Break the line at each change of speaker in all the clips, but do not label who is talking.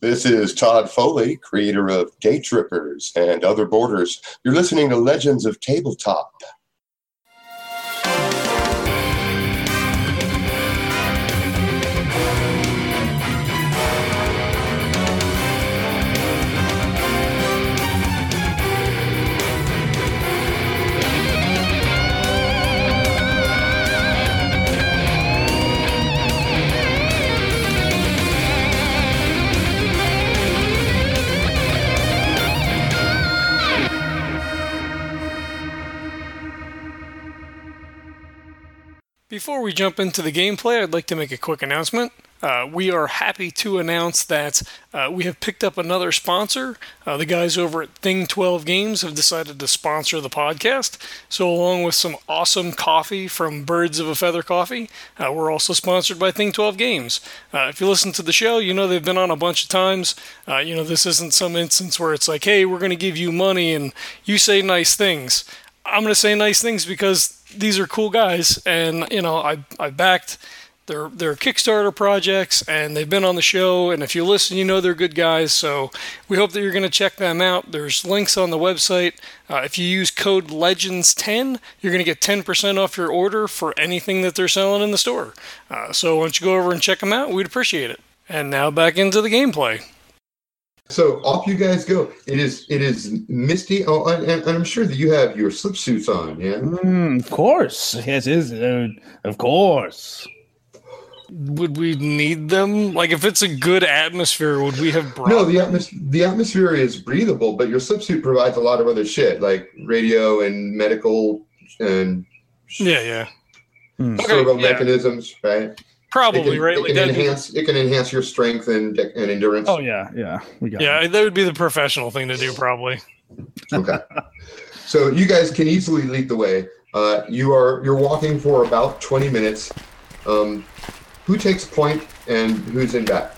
This is Todd Foley, creator of Day Trippers and Other Borders. You're listening to Legends of Tabletop.
Before we jump into the gameplay, I'd like to make a quick announcement. Uh, we are happy to announce that uh, we have picked up another sponsor. Uh, the guys over at Thing 12 Games have decided to sponsor the podcast. So, along with some awesome coffee from Birds of a Feather Coffee, uh, we're also sponsored by Thing 12 Games. Uh, if you listen to the show, you know they've been on a bunch of times. Uh, you know, this isn't some instance where it's like, hey, we're going to give you money and you say nice things. I'm going to say nice things because these are cool guys, and you know I I backed their their Kickstarter projects, and they've been on the show. And if you listen, you know they're good guys. So we hope that you're going to check them out. There's links on the website. Uh, if you use code Legends10, you're going to get 10% off your order for anything that they're selling in the store. Uh, so why don't you go over and check them out? We'd appreciate it. And now back into the gameplay.
So off you guys go. It is it is misty. Oh, and, and I'm sure that you have your slip suits on. Yeah.
Mm, of course, yes, is uh, of course.
Would we need them? Like, if it's a good atmosphere, would we have brought?
No, the atmosphere the atmosphere is breathable, but your slip suit provides a lot of other shit like radio and medical and
Yeah, yeah.
Hmm.
Okay,
servo
yeah.
mechanisms, right?
Probably
it can,
right.
It
Like,
can
that'd be-
enhance. It can enhance your strength and and endurance.
Oh yeah, yeah, we got. it.
yeah, that would be the professional thing to do, probably.
Okay. so you guys can easily lead the way. Uh, you are you're walking for about 20 minutes. Um, who takes point and who's in back?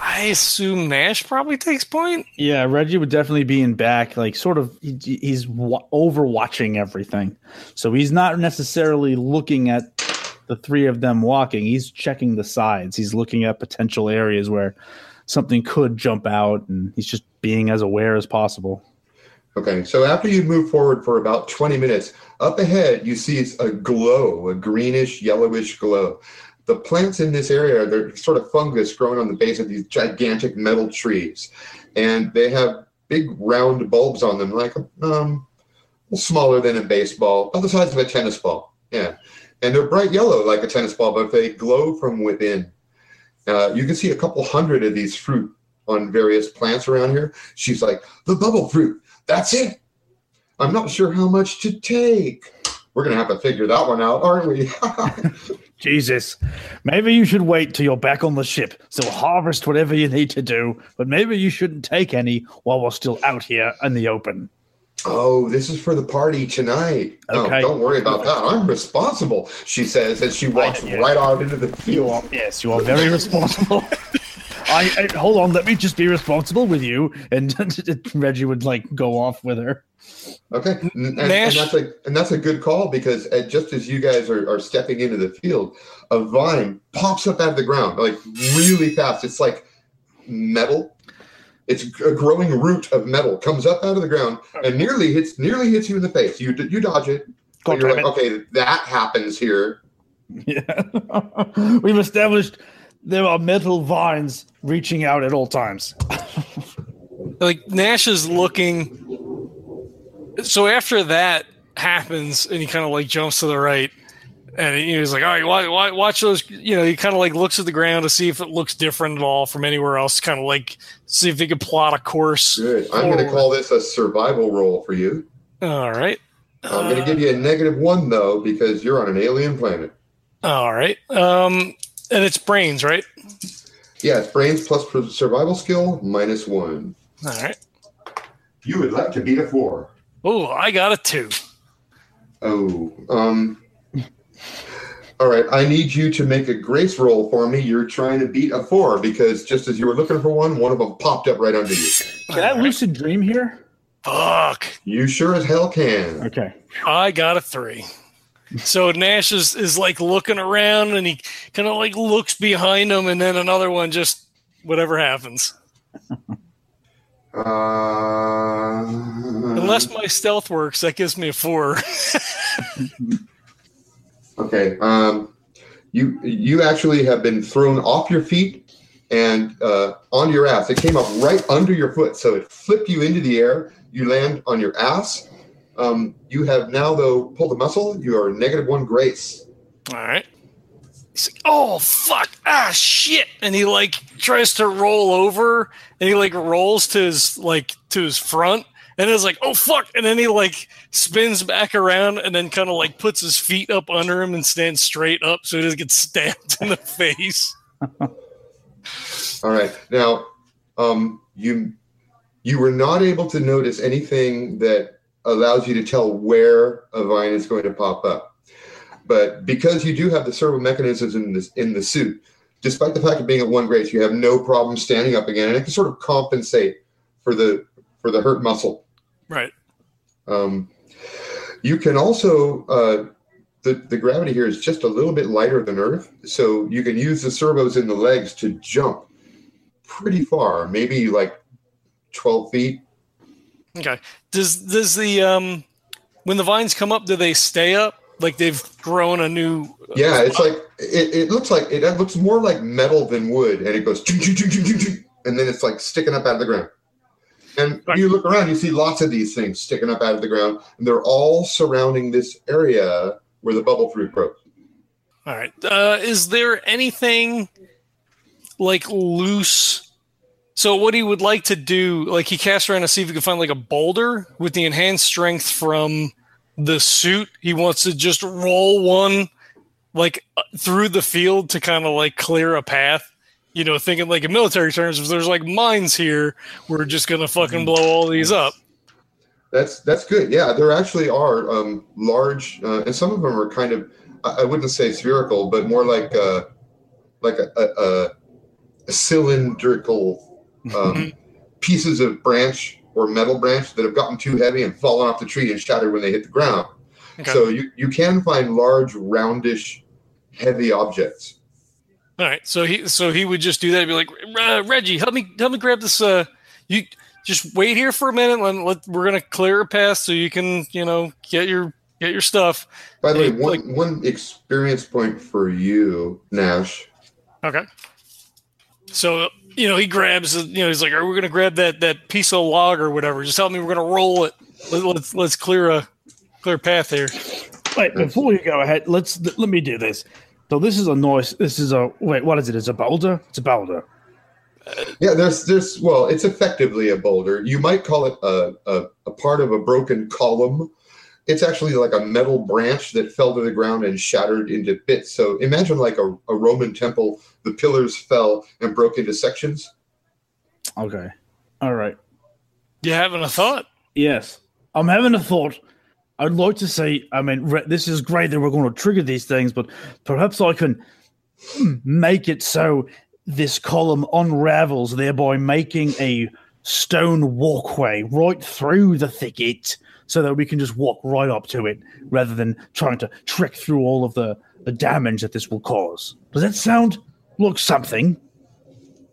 I assume Nash probably takes point.
Yeah, Reggie would definitely be in back, like sort of. He, he's wa- overwatching everything, so he's not necessarily looking at the three of them walking. He's checking the sides. He's looking at potential areas where something could jump out, and he's just being as aware as possible.
Okay, so after you move forward for about 20 minutes, up ahead you see it's a glow, a greenish, yellowish glow. The plants in this area, they're sort of fungus growing on the base of these gigantic metal trees. And they have big round bulbs on them, like um, smaller than a baseball, about the size of a tennis ball. Yeah. And they're bright yellow like a tennis ball, but they glow from within. Uh, you can see a couple hundred of these fruit on various plants around here. She's like, the bubble fruit. That's it. I'm not sure how much to take. We're gonna have to figure that one out, aren't we?
Jesus, maybe you should wait till you're back on the ship. So harvest whatever you need to do, but maybe you shouldn't take any while we're still out here in the open.
Oh, this is for the party tonight.
Okay.
Oh, don't worry about that. I'm responsible, she says as she walks
yeah.
right out into the
You
field.
are, yes, you are very responsible. I, I hold on. Let me just be responsible with you. And Reggie would like go off with her.
Okay, and, and- and
Nash-
that's a and that's a good call because uh, just as you guys are, are stepping into the field, a vine pops up out of the ground like really fast. It's like metal. It's a growing root of metal comes up out of the ground and nearly hits nearly hits you in the face. You you dodge it. But
God
you're
damn
like, okay, that happens here.
Yeah, we've established there are metal vines reaching out at all times.
Like Nash is looking. So after that happens, and he kind of like jumps to the right, and he was like, "All right, watch, watch, watch those." You know, he kind of like looks at the ground to see if it looks different at all from anywhere else. Kind of like see if he could plot a course.
Good. I'm going to call this a survival roll for you.
All right.
I'm going to give you a negative one though because you're on an alien planet.
All right. Um, and it's brains, right?
Yeah, it's brains plus plus survival skill minus one.
All right.
You would like to beat a four.
Oh, I got a two.
Oh, um. All right, I need you to make a grace roll for me. You're trying to beat a four because just as you were looking for one, one of them popped up right under you.
Can I lucid dream here?
Fuck.
You sure as hell can.
Okay.
I got a three. So Nash is, is like looking around and he kind of like looks behind him, and then another one just whatever happens.
Uh,
Unless my stealth works, that gives me a four.
okay. Um, you you actually have been thrown off your feet and uh, onto your ass. It came up right under your foot, so it flipped you into the air. You land on your ass. Um, you have now though pulled a muscle. You are negative one grace.
All right. He's like, oh fuck, ah shit, and he like tries to roll over, and he like rolls to his like to his front, and it's like, oh fuck, and then he like spins back around, and then kind of like puts his feet up under him and stands straight up, so he doesn't get stabbed in the face.
All right. Now, um, you you were not able to notice anything that allows you to tell where a vine is going to pop up. But because you do have the servo mechanisms in this in the suit, despite the fact of being at one grace, you have no problem standing up again, and it can sort of compensate for the for the hurt muscle.
Right.
Um, you can also uh, the the gravity here is just a little bit lighter than Earth, so you can use the servos in the legs to jump pretty far, maybe like twelve feet.
Okay. Does does the um when the vines come up, do they stay up? Like they've grown a new
Yeah, it's like it, it looks like it looks more like metal than wood, and it goes and then it's like sticking up out of the ground. And
Right.
you look around, you see lots of these things sticking up out of the ground, and they're all surrounding this area where the bubble fruit broke.
All right. Uh, is there anything like loose? So what he would like to do, like he casts around to see if he can find like a boulder with the enhanced strength from the suit. He wants to just roll one like uh, through the field to kind of like clear a path. You know, thinking like in military terms, if there's like mines here, we're just gonna fucking blow all these up.
That's that's good. Yeah, there actually are um, large, uh, and some of them are kind of I, I wouldn't say spherical, but more like uh, like a, a, a, a cylindrical um, pieces of branch or metal branch that have gotten too heavy and fallen off the tree and shattered when they hit the ground.
Okay.
So you, you can find large, roundish, heavy objects.
All right, so he so he would just do that. He'd be like, uh, Reggie, help me help me grab this. Uh, you just wait here for a minute. Let, let we're gonna clear a path so you can you know get your get your stuff.
By the way, one,
like-
one experience point for you, Nash.
Okay. So you know he grabs you know he's like, are we gonna grab that that piece of log or whatever? Just tell me we're gonna roll it. Let, let's let's clear a clear path here.
Wait, before you go ahead, let's let me do this. So this is a nice. This is a wait. What is it? It's a boulder. It's a boulder.
Yeah, there's there's well, it's effectively a boulder. You might call it a, a, a part of a broken column. It's actually like a metal branch that fell to the ground and shattered into bits. So imagine like a, a Roman temple, the pillars fell and broke into sections.
Okay. All right.
You having a thought?
Yes, I'm having a thought. I'd like to say. I mean, this is great that we're going to trigger these things, but perhaps I can make it so this column unravels, thereby making a stone walkway right through the thicket, so that we can just walk right up to it, rather than trying to trek through all of the the damage that this will cause. Does that sound like something?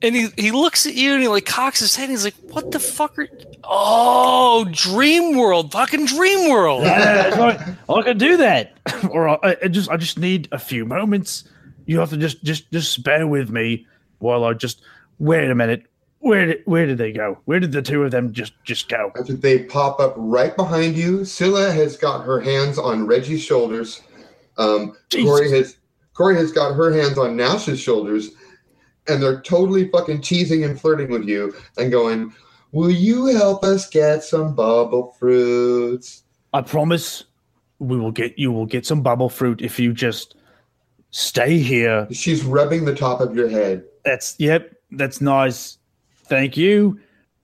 And he, he looks at you and he like cocks his head. And he's like, "What the fuck are? Oh, Dream World, fucking Dream World."
Yeah, right. I can do that. or I, I just I just need a few moments. You have to just just just bear with me while I just wait a minute. Where did where did they go? Where did the two of them just just go?
After they pop up right behind you, Scylla has got her hands on Reggie's shoulders. Um,
Jesus.
Corey has Corey has got her hands on Nash's shoulders, and they're totally fucking teasing and flirting with you and going, "Will you help us get some bubble fruits?"
I promise we will get you will get some bubble fruit if you just stay here.
She's rubbing the top of your head.
That's yep, that's nice. Thank you.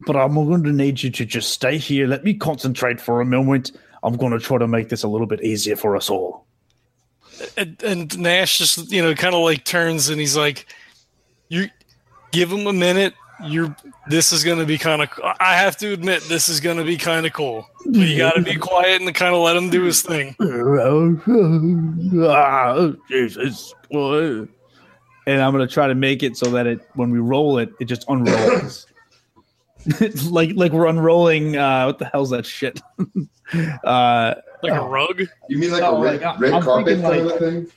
But I'm going to need you to just stay here. Let me concentrate for a moment. I'm going to try to make this a little bit easier for us all.
and, and Nash just you know kind of like turns and he's like, "You give him a minute. You're this is going to be kind of. I have to admit this is going to be kind of cool. But you got to be quiet and kind of let him do his thing."
oh, Jesus. And and I'm gonna try to make it so that it when we roll it, it just unrolls. like like we're unrolling. Uh, what the hell's that shit? uh,
Like a
Oh.
rug.
You mean like
Oh,
a red,
like, I'm
red carpet kind
like-
of thing?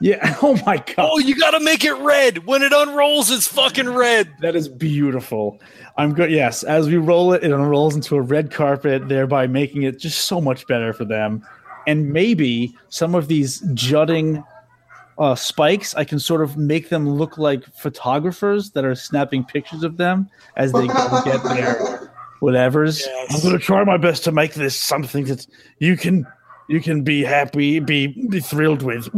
Yeah. Oh my god.
Oh, you gotta make it red. When it unrolls, it's fucking red.
That is beautiful. I'm good. Yes, as we roll it, it unrolls into a red carpet, thereby making it just so much better for them. And maybe some of these jutting uh, spikes, I can sort of make them look like photographers that are snapping pictures of them as they go get their whatever's.
Yes.
I'm going to try my best to make this something that you can you can be happy, be, be thrilled with.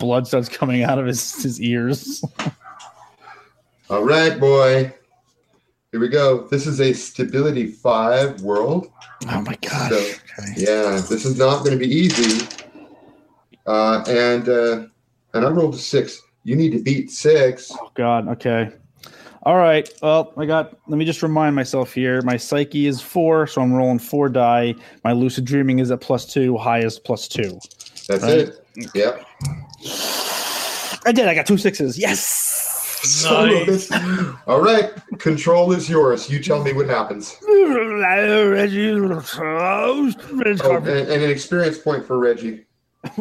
Blood starts coming out of his, his ears.
All right, boy. Here we go. This is a stability five world.
Oh my gosh.
So-
Okay.
Yeah, this is not going to be easy. Uh, and uh, and I rolled a six. You need to beat six.
Oh god. Okay. All right. Well, I got. Let me just remind myself here. My psyche is four, so I'm rolling four die. My lucid dreaming is at plus two. High is plus two.
That's
Right.
it. Yep.
I did. I got two sixes. Yes.
Son of a bitch. All right. Control is yours. You tell me what happens. Oh, oh, and, and an experience point for Reggie.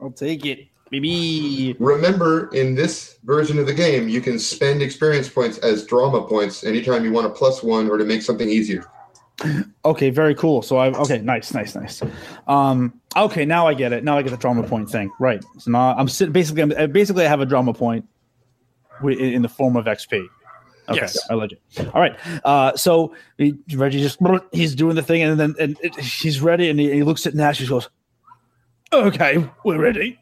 I'll take it, baby.
Remember, in this version of the game, you can spend experience points as drama points anytime you want a plus one or to make something easier.
Okay, very cool. So I okay, nice, nice, nice. Um, okay, now I get it. Now I get the drama point thing. Right. So now I'm sitting. Basically, I'm uh, basically I have a drama point wi- in in the form of XP. Okay,
Yes.
I legit. All right. Uh, so he, Reggie just he's doing the thing, and then and it, he's ready, and he, he looks at Nash. He goes, "Okay, we're ready."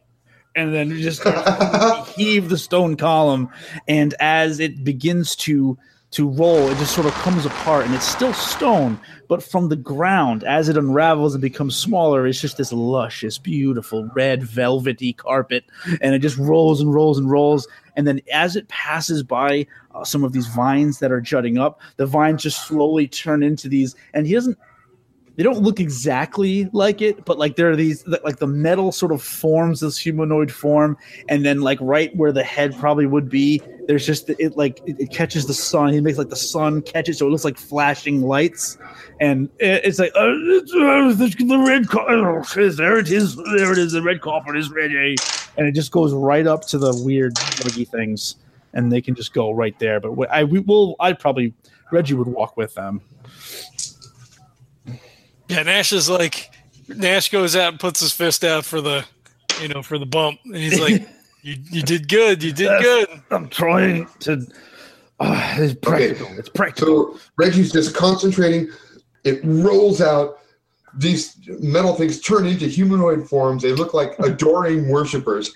And then he just heave the stone column, and as it begins to to roll, it just sort of comes apart, and it's still stone, but from the ground, as it unravels and becomes smaller, it's just this luscious, beautiful red velvety carpet, and it just rolls and rolls and rolls. And then as it passes by uh, some of these vines that are jutting up, the vines just slowly turn into these, and he doesn't. They don't look exactly like it, but like there are these, like the metal sort of forms this humanoid form, and then like right where the head probably would be, there's just it like it, catches the sun. He makes like the sun catch it, so it looks like flashing lights, and it's like it's, uh, the, red car. There it is. There it is. The red carpet is ready, and it just goes right up to the weird buggy things, and they can just go right there. But I we will. I probably Reggie would walk with them.
Yeah, Nash is like Nash goes out and puts his fist out for the you know, for the bump. And he's like, You you did good, you did good.
I'm trying to. Uh, it's practical. It's practical.
So Reggie's just concentrating. It rolls out. These metal things turn into humanoid forms. They look like adoring worshippers.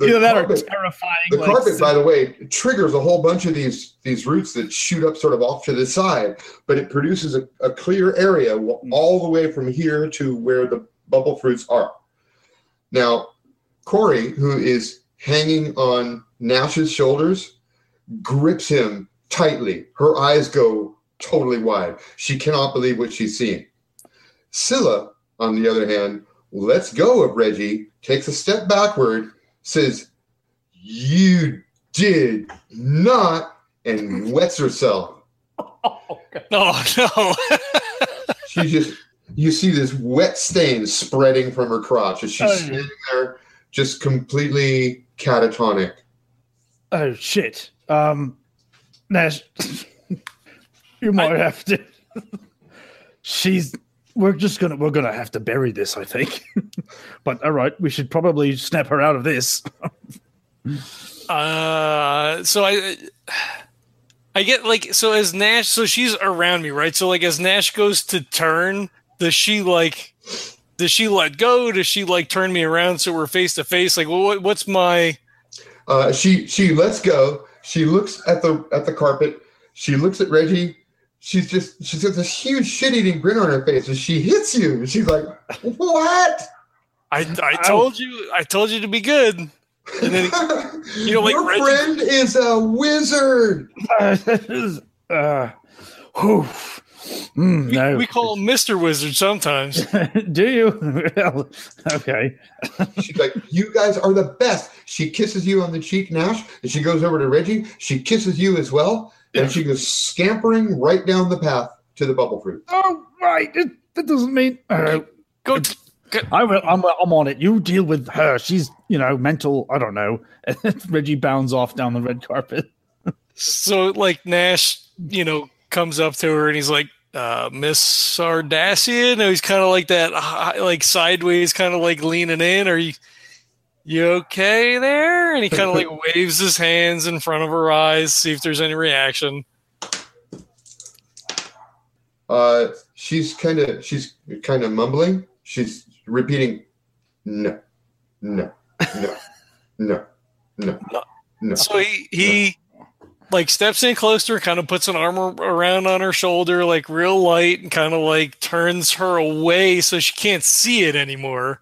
The
Either that
carpet,
or terrifying.
the
like,
carpet, by the way, triggers a whole bunch of these these roots that shoot up sort of off to the side, but it produces a, a clear area hmm. all the way from here to where the bubble fruits are. Now, Corey, who is hanging on Nash's shoulders, grips him tightly. Her eyes go totally wide. She cannot believe what she's seeing. Scylla, on the other hand, lets go of Reggie, takes a step backward, says, You did not, and wets herself.
Oh no.
She just, you see this wet stain spreading from her crotch as she's
Oh,
standing there, just completely catatonic.
Oh shit. Um, Nash, you might have to. She's. We're just gonna. We're gonna have to bury this, I think. but all right, we should probably snap her out of this.
Uh, so I, I get like so as Nash, so she's around me, right? So like as Nash goes to turn, does she like, does she let go? Does she like turn me around so we're face to face? Like, what what's my?
Uh, she she lets go. She looks at the at the carpet. She looks at Reggie. She's just she's got this huge shit eating grin on her face and she hits you. She's like, "What?"
I I told you I told you to be good. And then You know, like
your
Reggie-
friend is a wizard.
uh, whew. Mm,
We,
no.
we call him Mister Wizard sometimes.
Do you? Well, okay.
She's like, "You guys are the best." She kisses you on the cheek, Nash, and she goes over to Reggie. She kisses you as well, and she goes scampering right down the path to the bubble fruit.
Oh, right. It, that doesn't mean. Uh,
Go. t-
I will, I'm, I'm on it. You deal with her. She's, you know, mental. I don't know. Reggie bounds off down the red carpet.
so like Nash, you know, comes up to her and he's like, uh, Miss Sardassian. And he's kind of like that, uh, like sideways, kind of like leaning in. Are you, you okay there? And he kind of like waves his hands in front of her eyes, see if there's any reaction.
Uh, she's kind of she's kind of mumbling. She's repeating, "No, no, no, no, no, no."
So he, he like steps in close to her, kind of puts an arm around on her shoulder, like real light, and kind of like turns her away so she can't see it anymore.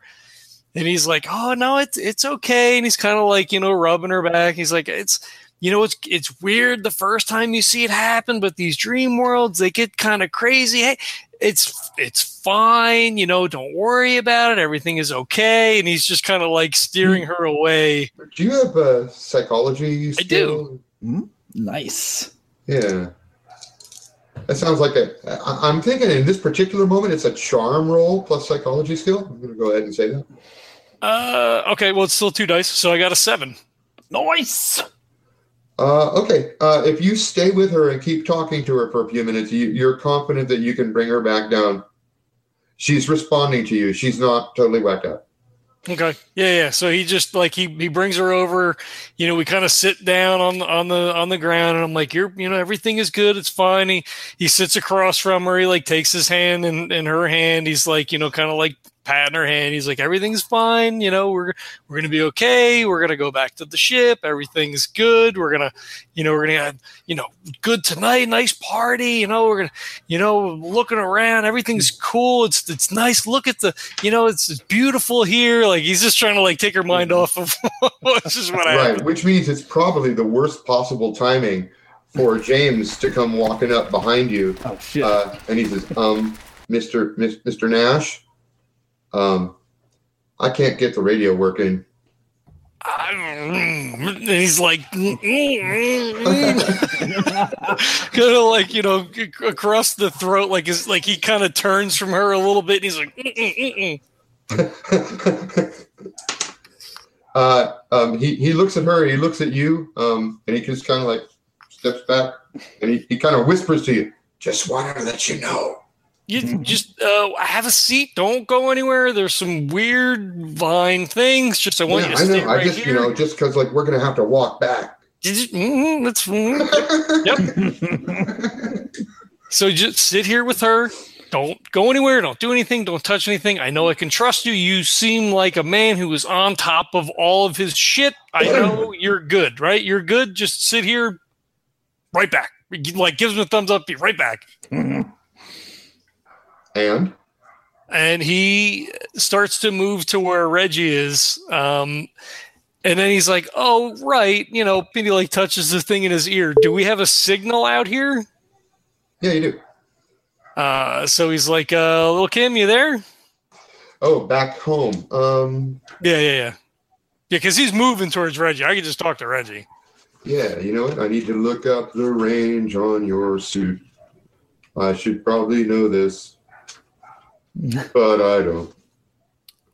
And he's like, "Oh no, it's it's okay." And he's kind of like you know rubbing her back. He's like, "It's you know it's it's weird the first time you see it happen, but these dream worlds they get kind of crazy. Hey, it's it's fine. You know, don't worry about it. Everything is okay." And he's just kind of like steering her away.
Do you have a psychology?
I do.
skill? Hmm?
Nice.
Yeah. That sounds like a. I- I'm thinking in this particular moment, it's a charm roll plus psychology skill. I'm going to go ahead and say that.
Uh, okay. Well, it's still two dice, so I got a seven.
Nice.
Uh, okay. Uh, if you stay with her and keep talking to her for a few minutes, you, you're confident that you can bring her back down. She's responding to you. She's not totally whacked out.
Okay. Yeah, yeah. So he just like he he brings her over. You know, we kind of sit down on on the on the ground, and I'm like, "You're, you know, everything is good. It's fine." He he sits across from her. He like takes his hand in in her hand. He's like, you know, kind of like patting her hand. He's like, "Everything's fine. You know, we're we're gonna be okay. We're gonna go back to the ship. Everything's good. We're gonna, you know, we're gonna have, you know, good tonight. Nice party. You know, we're gonna, you know, looking around. Everything's cool. It's it's nice. Look at the, you know, it's, it's beautiful here. Like he's just trying to like take her mind off of what's just what
Right.
happened.
Which means it's probably the worst possible timing for James to come walking up behind you.
Oh shit.
Uh, and he says, um, Mr. Mr. Nash, um, I can't get the radio working.
And he's like, kind of like you know across the throat, like is like he kind of turns from her a little bit, and he's like, "Mm, "Mm-mm-mm-mm."
uh, um, he, he looks at her, he looks at you, um, and he just kind of like steps back and he, he kind of whispers to you, just wanted to let you know.
You just uh, have a seat. Don't go anywhere. There's some weird vine things. Just I want
Yeah,
you to
I
stay
know.
right
I just,
here.
you know, just because like we're going to have to walk back.
Just- mm, that's mm. Yep. So just sit here with her. Don't go anywhere. Don't do anything. Don't touch anything. I know I can trust you. You seem like a man who is on top of all of his shit. I know you're good, right? You're good. Just sit here. Right back. Like gives him a thumbs up. Be right back.
And
And he starts to move to where Reggie is. Um, and then he's like, "Oh, right. You know." And he like touches the thing in his ear. Do we have a signal out here?
yeah, you do.
Uh, so he's like, uh, "Little Kim, you there?"
Oh, back home. Um,
Yeah, yeah, yeah. Yeah, because he's moving towards Reggie. I could just talk to Reggie.
yeah, you know what? I need to look up the range on your suit. I should probably know this, but I don't.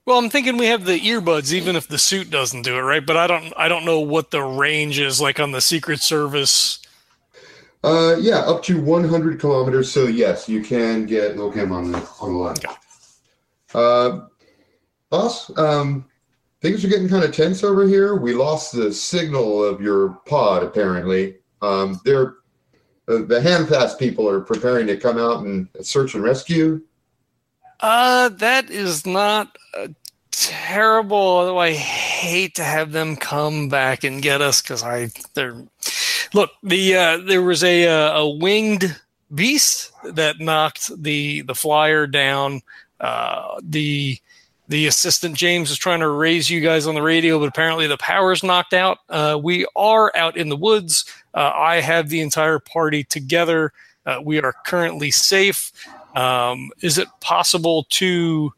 Well, I'm thinking we have the earbuds, even if the suit doesn't do it, right? But I don't, I don't know what the range is like on the Secret Service.
Uh, yeah, up to 100 kilometers. So yes, you can get Locam on the on the line. Uh, boss, um, things are getting kind of tense over here. We lost the signal of your pod. Apparently, um, they're uh, the handfast people are preparing to come out and search and rescue.
Uh, that is not terrible. Although I hate to have them come back and get us because I they're look the uh, there was a uh, a winged beast that knocked the the flyer down. Uh, the the assistant James is trying to raise you guys on the radio, but apparently the power's knocked out. Uh, we are out in the woods. I have the entire party together. Uh, we are currently safe. Um, is it possible to?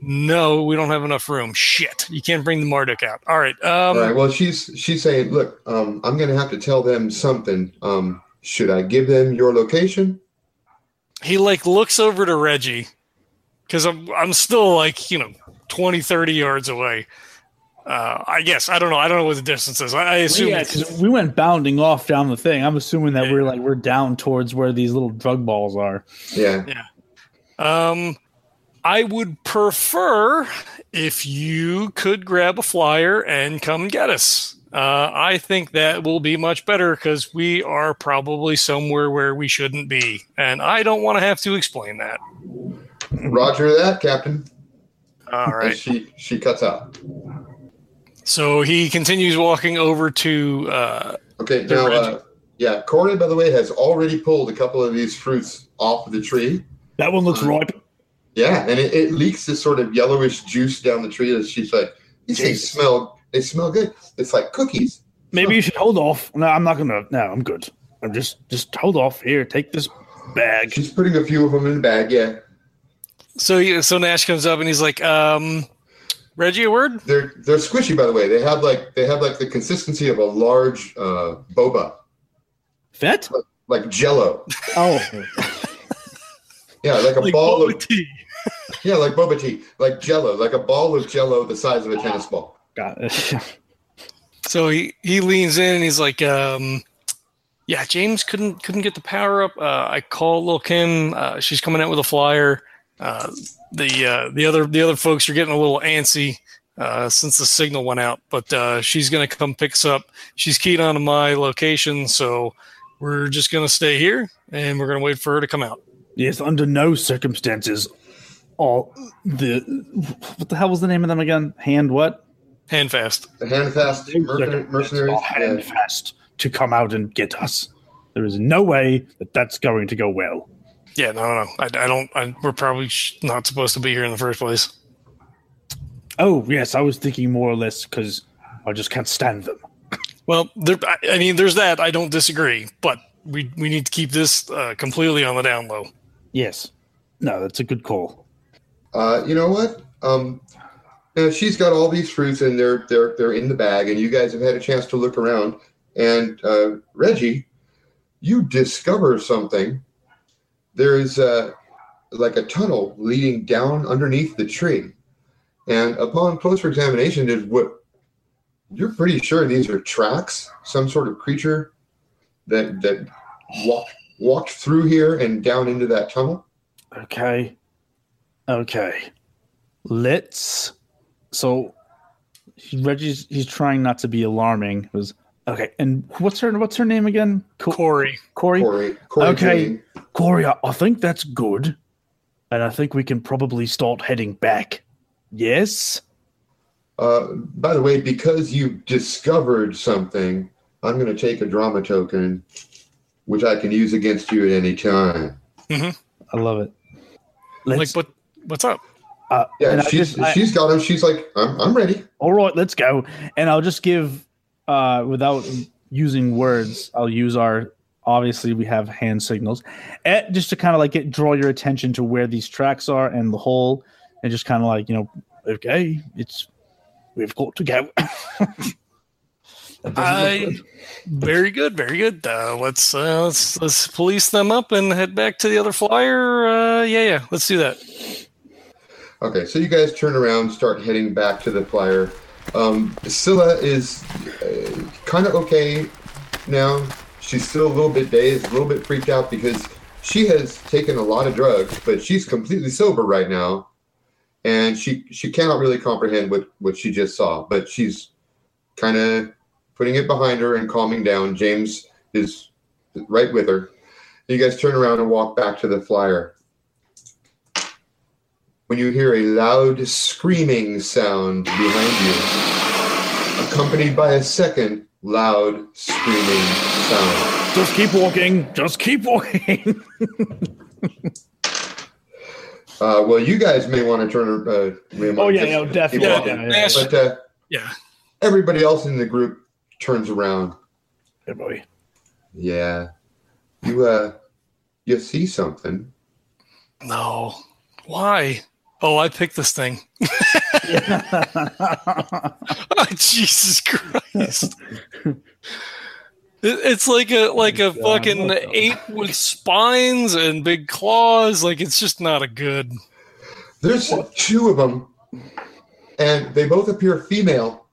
No, we don't have enough room. Shit, you can't bring the Marduk out. All right. Um,
All right. Well, she's she's saying, look, um, I'm going to have to tell them something. Um, should I give them your location?
he like looks over to Reggie because I'm I'm still like you know 20, 30 yards away. Uh, I guess I don't know. I don't know what the distance is. I, I assume
yeah, because we went bounding off down the thing. I'm assuming that we're like we're down towards where these little drug balls are.
Yeah. Yeah.
Um, I would prefer if you could grab a flyer and come get us. Uh, I think that will be much better because we are probably somewhere where we shouldn't be, and I don't want to have to explain that.
Roger that, Captain.
All right.
And she she cuts out.
So he continues walking over to. Uh,
Okay.
The
Now, uh, yeah, Corey, by the way, has already pulled a couple of these fruits off of the tree.
That one looks
Uh,
ripe.
Yeah, and it, it leaks this sort of yellowish juice down the tree. And she's like, "These things smell. They smell good. It's like cookies."
Maybe you should hold off. No, I'm not gonna. No, I'm good. I'm just just hold off. Here, take this bag.
She's putting a few of them in the bag. Yeah,
so he, so Nash comes up and he's like, um, "Reggie, a word."
they're they're squishy. By the way, they have like they have like the consistency of a large uh, boba,
Fet?
like Jello.
Oh,
Yeah, like a
Like
ball
boba
of
tea.
yeah, like boba tea, like Jello, like a ball of Jello the size of a tennis ball.
got it.
So he he leans in and he's like, um, "Yeah, James couldn't couldn't get the power up. Uh, I called Lil Kim. Uh, she's coming out with a flyer. Uh, the uh, the other the other folks are getting a little antsy uh, since the signal went out, but uh, she's gonna come pick us up. She's keyed onto my location, so we're just gonna stay here and we're gonna wait for her to come out.
yes, under no circumstances. All the what the hell was the name of them again? Hand what?
Hand fast.
The handfast mercenary, mercenaries.
All hand fast to come out and get us. There is no way that that's going to go well.
Yeah, no, no, no. I, I don't. I, we're probably sh- not supposed to be here in the first place.
Oh yes, I was thinking more or less because I just can't stand them.
Well, there, I I mean, there's that. I don't disagree, but we we need to keep this uh, completely on the down low.
Yes, no, that's a good call.
Uh, you know what? Um, now she's got all these fruits and they're they're they're in the bag, and you guys have had a chance to look around. And uh, Reggie, you discover something. There's uh, like a tunnel leading down underneath the tree, and upon closer examination, is what you're pretty sure these are tracks, some sort of creature that that walked walked through here and down into that tunnel.
Okay, okay, let's. So Reggie's he's trying not to be alarming. Was okay, and what's her what's her name again? Co-
Corey,
Corey.
Corey, Corey
Okay.
Green.
Corey, I, I think that's good, and I think we can probably start heading back. Yes.
Uh, by the way, because you discovered something, I'm going to take a drama token, which I can use against you at any time.
I love it.
like,
Let's,
what what's up?
uh,
Yeah,
and I
she's
I-
she's got him. She's like, I'm, I'm ready.
all right, let's go. And I'll just give, uh, without using words, I'll use our. Obviously, we have hand signals, eh, just to kind of like get, draw your attention to where these tracks are and the hole, and just kind of like you know, okay, it's we've got to go. That doesn't look
I
good.
very good, very good. Uh, let's uh, let's let's police them up and head back to the other flyer. Uh, yeah, yeah, let's do that.
Okay, so you guys turn around, start heading back to the flyer. Um, Scylla is uh, kind of okay now. She's still a little bit dazed, a little bit freaked out because she has taken a lot of drugs, but she's completely sober right now, and she she cannot really comprehend what what she just saw. But she's kind of putting it behind her and calming down. James is right with her. You guys turn around and walk back to the flyer when you hear a loud screaming sound behind you, accompanied by a second loud screaming sound.
Just keep walking. Just keep walking.
Uh, well, you guys may want to turn. Uh,
oh
want
yeah,
to
no, definitely.
Yeah.
Yeah, yeah, yeah.
But uh,
Yeah,
everybody else in the group turns around.
Everybody.
Yeah, you uh, you see something.
No. Why? Oh, I picked this thing. oh, Jesus Christ. It's like a like a fucking ape with spines and big claws. Like it's just not a good.
There's two of them, and they both appear female.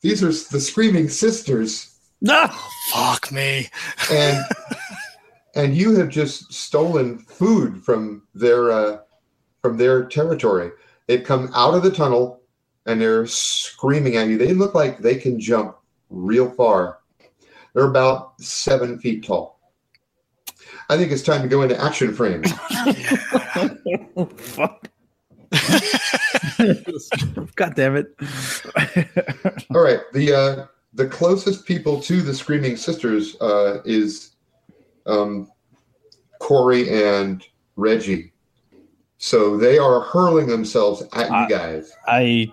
These are the screaming sisters,
no.
Fuck me.
and and you have just stolen food from their uh, from their territory. They've come out of the tunnel and they're screaming at you. They look like they can jump real far. They're about seven feet tall. I think it's time to go into action frame.
Fuck. God damn it.
All right, the uh, the closest people to the screaming sisters uh, is um, Corey and Reggie. So they are hurling themselves at you
Uh,
guys.
I,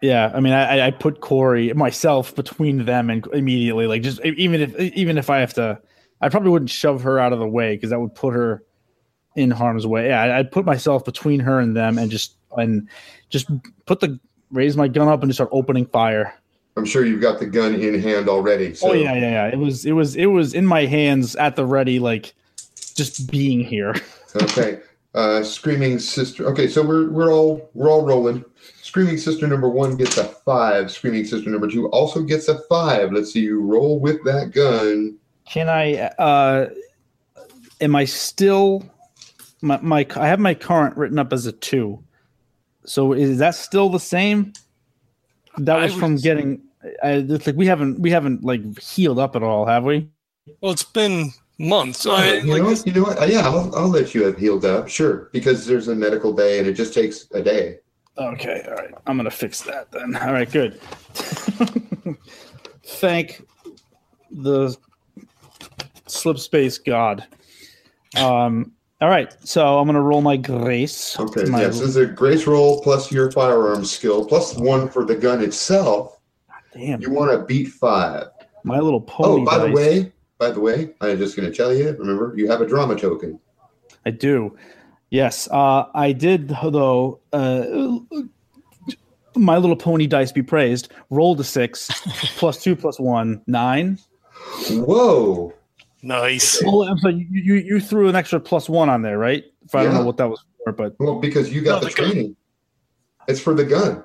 yeah, I mean, I, I put Corey myself between them and immediately, like, just even if even if I have to, I probably wouldn't shove her out of the way because that would put her in harm's way. Yeah, I- I'd put myself between her and them and just and just put the raise my gun up and just start opening fire.
I'm sure you've got the gun in hand already. So
oh yeah, yeah, yeah. It was it was it was in my hands at the ready, like just being here.
okay. Uh, screaming sister. Okay, so we're we're all we're all rolling. Screaming sister number one gets a five. Screaming sister number two also gets a five. Let's see you roll with that gun.
Can I? uh Am I still? My, my I have my current written up as a two. So is that still the same? That
I
was from getting. I, it's like we haven't we haven't like healed up at all, have we?
Well, it's been months. I,
you
like,
know what? You know what? Yeah, I'll, I'll let you have healed up. Sure, because there's a medical bay and it just takes a day.
Okay, all right. I'm gonna fix that then. All right, good. Thank the slip space god. Um. All right, so I'm gonna roll my grace.
Okay,
My-
yes, this is a grace roll plus your firearm skill plus one for the gun itself.
Damn,
You want to beat five.
my little pony.
Oh, by the way, by the way, I'm just going to tell you. Remember, you have a drama token.
I do. Yes, uh, I did though. Uh, my little pony dice be praised. Rolled a six, plus two, plus one, nine.
Whoa!
nice.
Oh, I'm sorry. You, you you threw an extra plus one on there, right? If I don't know what that was for, but
Well, because you got
No,
the
the gun.
training. It's for the gun.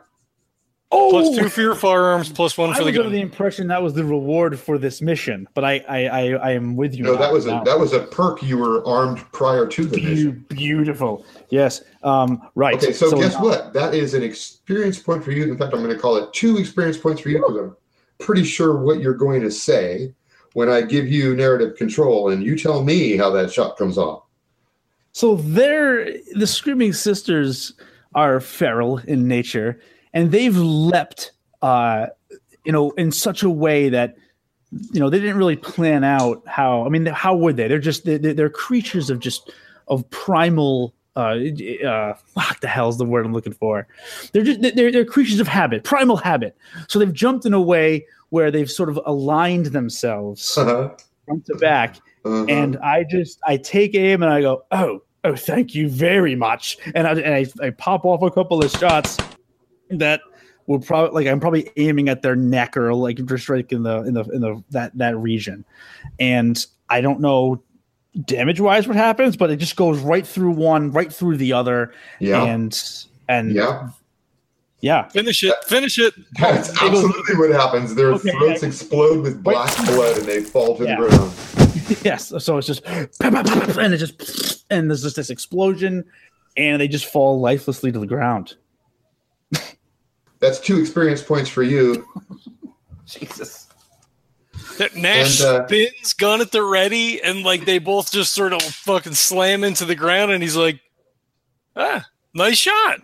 Oh,
Plus two for your firearms, plus one
I
for the
was under
gun.
the impression that was the reward for this mission, but I I I, I am with you.
No, that was a that was a perk. You were armed prior to the
Beau-
mission.
beautiful. Yes. Um. Right.
Okay, so, guess what? That is an experience point for you. In fact, I'm going to call it two experience points for you because I'm pretty sure what you're going to say when I give you narrative control, and you tell me how that shot comes off.
So they're the Screaming Sisters are feral in nature, and they've leapt, uh, you know, in such a way that you know they didn't really plan out how. I mean, how would they? They're just they're, they're creatures of just of primal. Uh, uh, what the hell's the word I'm looking for? They're just they're they're creatures of habit, primal habit. So they've jumped in a way where they've sort of aligned themselves
Uh-huh.
front to back
Uh-huh.
and I just I take aim and I go, oh, oh, thank you very much, and I and I, I pop off a couple of shots that will probably like I'm probably aiming at their neck or like just like in the in the in the that that region, and I don't know damage wise what happens, but it just goes right through one, right through the other,
yeah,
and and
yeah.
yeah.
Finish it. Finish it.
That's absolutely what happens. Their
Okay,
throats
yeah.
explode with black blood and they fall to
Yeah.
the ground.
yes so it's just and it just and there's just this explosion and they just fall lifelessly to the ground
That's two experience points for you.
jesus
That Nash
And, uh,
spins gun at the ready, and like they both just sort of fucking slam into the ground, and he's like, "Ah, nice shot."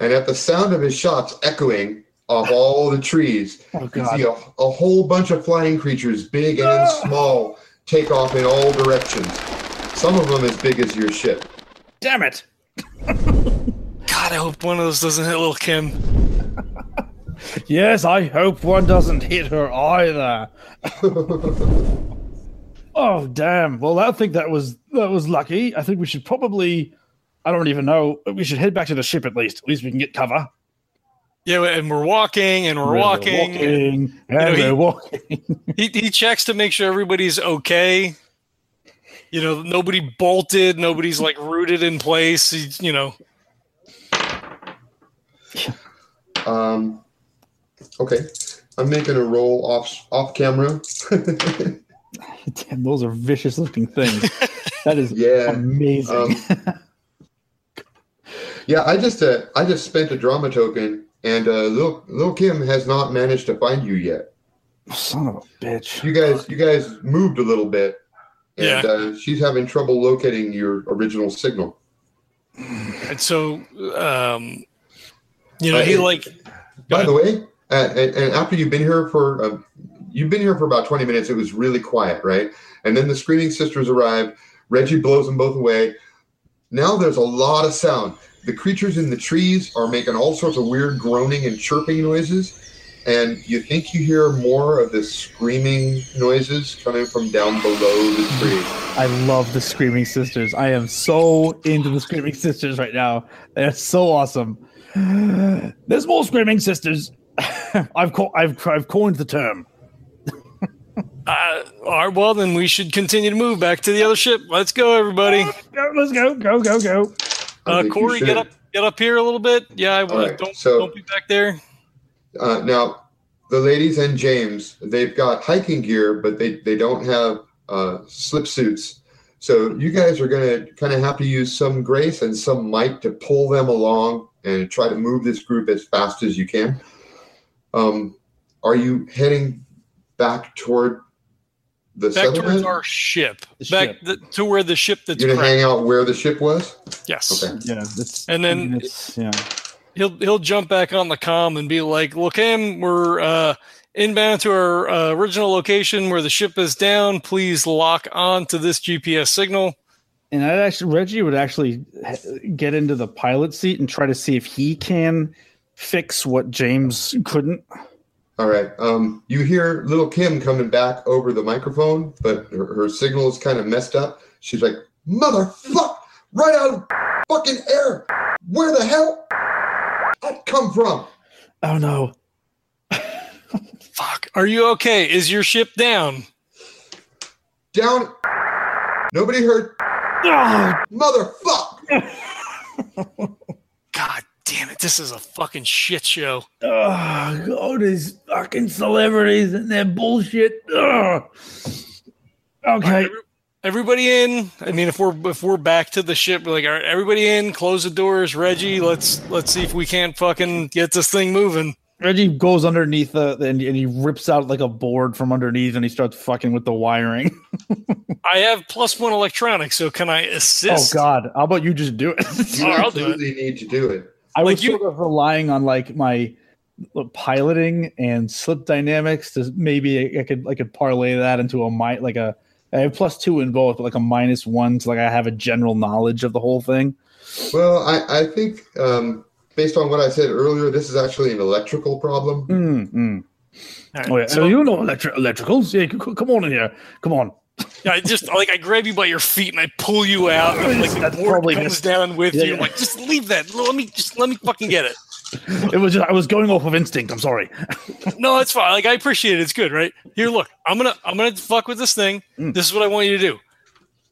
And at the sound of his shots echoing off all the trees,
oh
you can see a, a whole bunch of flying creatures, big and small, take off in all directions. Some of them as big as your ship.
damn it
God, I hope one of those doesn't hit little Kim.
Yes i hope one doesn't hit her either oh damn well i think that was that was lucky i think we should probably I don't even know. We should head back to the ship at least. At least we can get cover.
Yeah, and we're walking and we're walking.
walking and
know, he-
we're walking.
He he checks to make sure everybody's okay. You know, nobody bolted, nobody's like rooted in place. He's, you know,
Um, okay, I'm making a roll off off camera.
Damn, those are vicious looking things. That is
yeah,
amazing.
um, yeah. I just uh, I just spent a drama token, and uh, little little Kim has not managed to find you yet.
Son of a bitch.
You guys you guys moved a little bit, and
Yeah.
uh, she's having trouble locating your original signal.
and so um you know, he
Uh,
like
By the way, and, and after you've been here for uh, you've been here for about 20 minutes, it was really quiet, right? And then the screaming sisters arrive. Reggie blows them both away. Now there's a lot of sound. The creatures in the trees are making all sorts of weird groaning and chirping noises. And you think you hear more of the screaming noises coming from down below the tree.
I love the Screaming Sisters. I am so into the Screaming Sisters right now. They're so awesome. There's more Screaming Sisters. I've co- I've I've coined the term.
uh, all right, well then we should continue to move back to the other ship. Let's go, everybody.
Go, let's go, go, go, go.
Uh Corey, get up get up here a little bit. Yeah, I
right,
don't
so-
don't be back there.
Uh, now, the ladies and James, they've got hiking gear, but they, they don't have uh, slip suits. So you guys are going to kind of have to use some grace and some might to pull them along and try to move this group as fast as you can. Um, are you heading back toward the
Back towards our ship.
The
back
ship.
The, to where the ship that's
You're going to hang out where the ship was?
Yes.
Okay.
Yeah,
And then-
I mean, yeah.
he'll he'll jump back on the comm and be like, "Look, him, we're uh, inbound to our uh, original location where the ship is down. Please lock on to this GPS signal."
And I actually Reggie would actually get into the pilot seat and try to see if he can fix what James couldn't.
All right. Um, you hear little Kim coming back over the microphone, but her, her signal is kind of messed up. She's like, "Motherfuck! Right out of fucking air! Where the hell that come from?"
Oh no.
Fuck. Are you okay? Is your ship down?
Down. Nobody heard.
Ah,
Motherfuck!
God damn it! This is a fucking shit show.
Ugh, oh, these fucking celebrities and their bullshit. Ugh. Okay.
Every- Everybody in. I mean, if we're if we're back to the ship, we're like, all right, everybody in. Close the doors, Reggie. Let's let's see if we can't fucking get this thing moving.
Reggie goes underneath the and, and he rips out like a board from underneath and he starts fucking with the wiring.
I have plus one electronics, so can I
oh,
assist? Oh?
God! How about you just do it?
You
All right, I'll do it.
absolutely need to do it.
I
Like
was
you-
sort of relying on like my piloting and slip dynamics to maybe I could I could parlay that into a mi- like a I have plus two in both, but like a minus one to like I have a general knowledge of the whole thing.
Well, I, I think um, based on what I said earlier, this is actually an electrical problem.
Mm, mm.
All right,
Oh yeah,
so-
so you know electri- electricals? Yeah, c- c- come on in here. Come on.
Yeah, I just like I grab you by your feet and I pull you out, and like the
That's
board
probably
comes
missed.
down with
Yeah,
you.
yeah.
Like, just leave that. Let me just let me fucking get it.
It was just I was going off of instinct. I'm sorry.
No, it's fine. Like I appreciate it. It's good, right? Here, look. I'm gonna I'm gonna fuck with this thing.
Mm.
This is what I want you to do.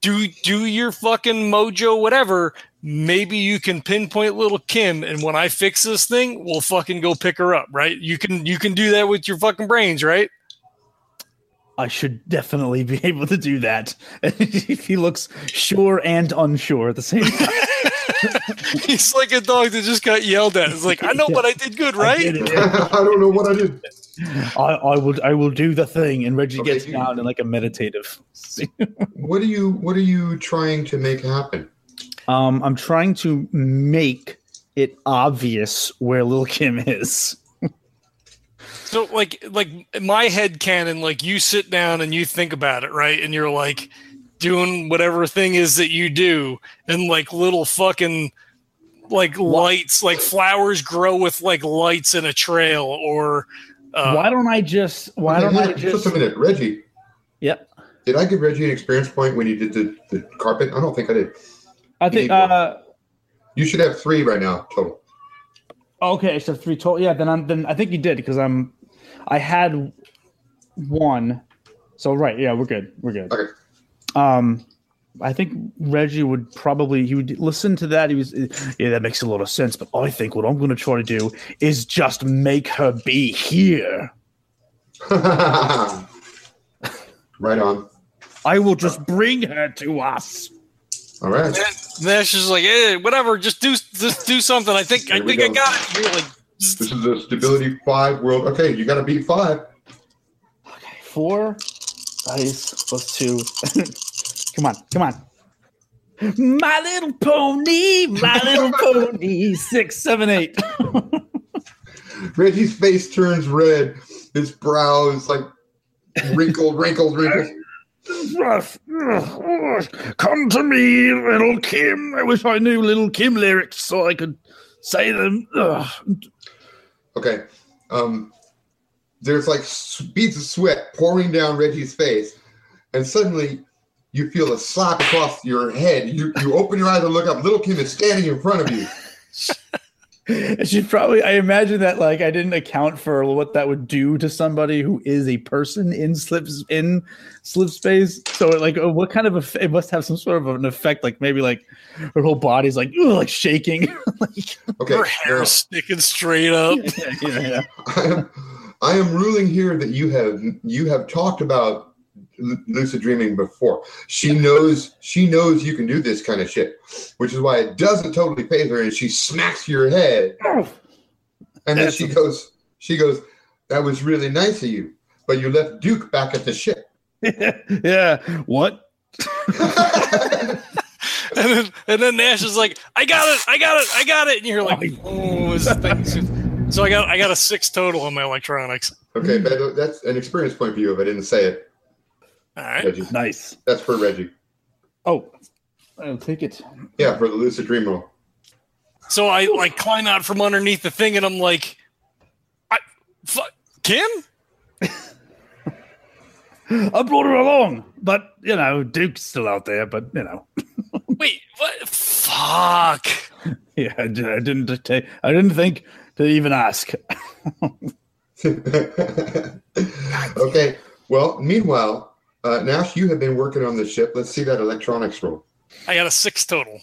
Do do your fucking mojo, whatever. Maybe you can pinpoint little Kim, and when I fix this thing, we'll fucking go pick her up, right? You can you can do that with your fucking brains, right?
I should definitely be able to do that. he looks sure and unsure at the same time.
He's like a dog that just got yelled at. It's like I know, what I did good,
I
right?
did.
I don't know what I did.
I, I will I will do the thing, and Reggie
Okay,
gets down in like a meditative.
What are you What are you trying to make happen?
um, I'm trying to make it obvious where Lil Kim is.
So like like my head canon, like you sit down and you think about it, right? And you're like doing whatever thing is that you do, and like little fucking like lights, like flowers grow with like lights in a trail, or uh,
why don't I just? Why
Okay,
don't
hang
I just?
Just a minute, Reggie.
Yep.
Did I give Reggie an experience point when you did the, the carpet? I don't think I did.
I think.
need one.
Uh,
You should have three right now total.
Okay, so three total. Yeah, then I'm then I think you did because I'm I had one. So right, yeah, we're good. We're good.
Okay.
Um I think Reggie would probably he would listen to that. He was yeah, that makes a lot of sense. But I think what I'm going to try to do is just make her be here.
right on.
I will just bring her to us.
All right.
Nash is like, eh, whatever, just do just do something. I think I
There we
think I got it. You're like,
This is a stability five world. Okay, you got to beat five.
Okay, four dice plus two. come on, come on. My little pony, my little pony. Six, seven, eight.
Reggie's face turns red. His brow is like wrinkled, wrinkled, wrinkled.
Rough. Come to me, little Kim. I wish I knew little Kim lyrics so I could say them. Ugh.
Okay. Um, there's like beads of sweat pouring down Reggie's face, and suddenly you feel a slap across your head. You you open your eyes and look up. Little Kim is standing in front of you.
I should probably. I imagine that like I didn't account for what that would do to somebody who is a person in slips in slip space. So like, uh, what kind of eff- it must have some sort of an effect. Like maybe like her whole body's like ooh, like shaking. like
Okay.
her hair
now,
sticking straight up.
yeah, yeah, yeah.
I am I am ruling here that you have you have talked about lucid dreaming before. She knows she knows you can do this kind of shit, which is why it doesn't totally faze her, and she smacks your head, and then
That's
she goes she goes, "That was really nice of you, but you left Duke back at the ship."
yeah. What?
And then, and then Nash is like, I got it, I got it, I got it. And you're like, oh, this thing. So I got I got a six total on my electronics.
Okay, but that's an experience point for you if I didn't say it,
All right.
Reggie.
Nice.
That's for Reggie.
Oh, I'll take it.
Yeah, for the lucid dream roll.
So I like climb out from underneath the thing and I'm like, I, fu- Kim?
I brought her along, but you know, Duke's still out there. But you know,
Wait, what? Fuck.
yeah, I di- I didn't. ta- I didn't think to even ask.
okay. Well, meanwhile, uh, Nash, you have been working on the ship. Let's see that electronics roll.
I got a six total.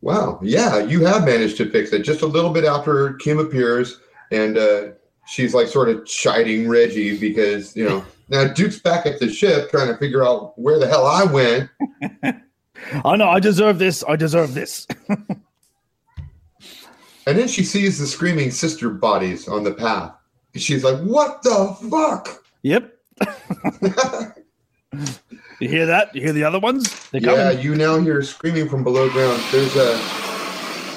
Wow. Yeah, you have managed to fix it just a little bit after Kim appears, and uh, she's like sort of chiding Reggie because you know now Duke's back at the ship trying to figure out where the hell I went.
Oh no, I deserve this. I deserve this.
And then she sees the screaming sister bodies on the path. She's like, "What the fuck?"
Yep. You hear that? You hear the other ones? They're
Yeah,
coming.
you now hear screaming from below ground. There's a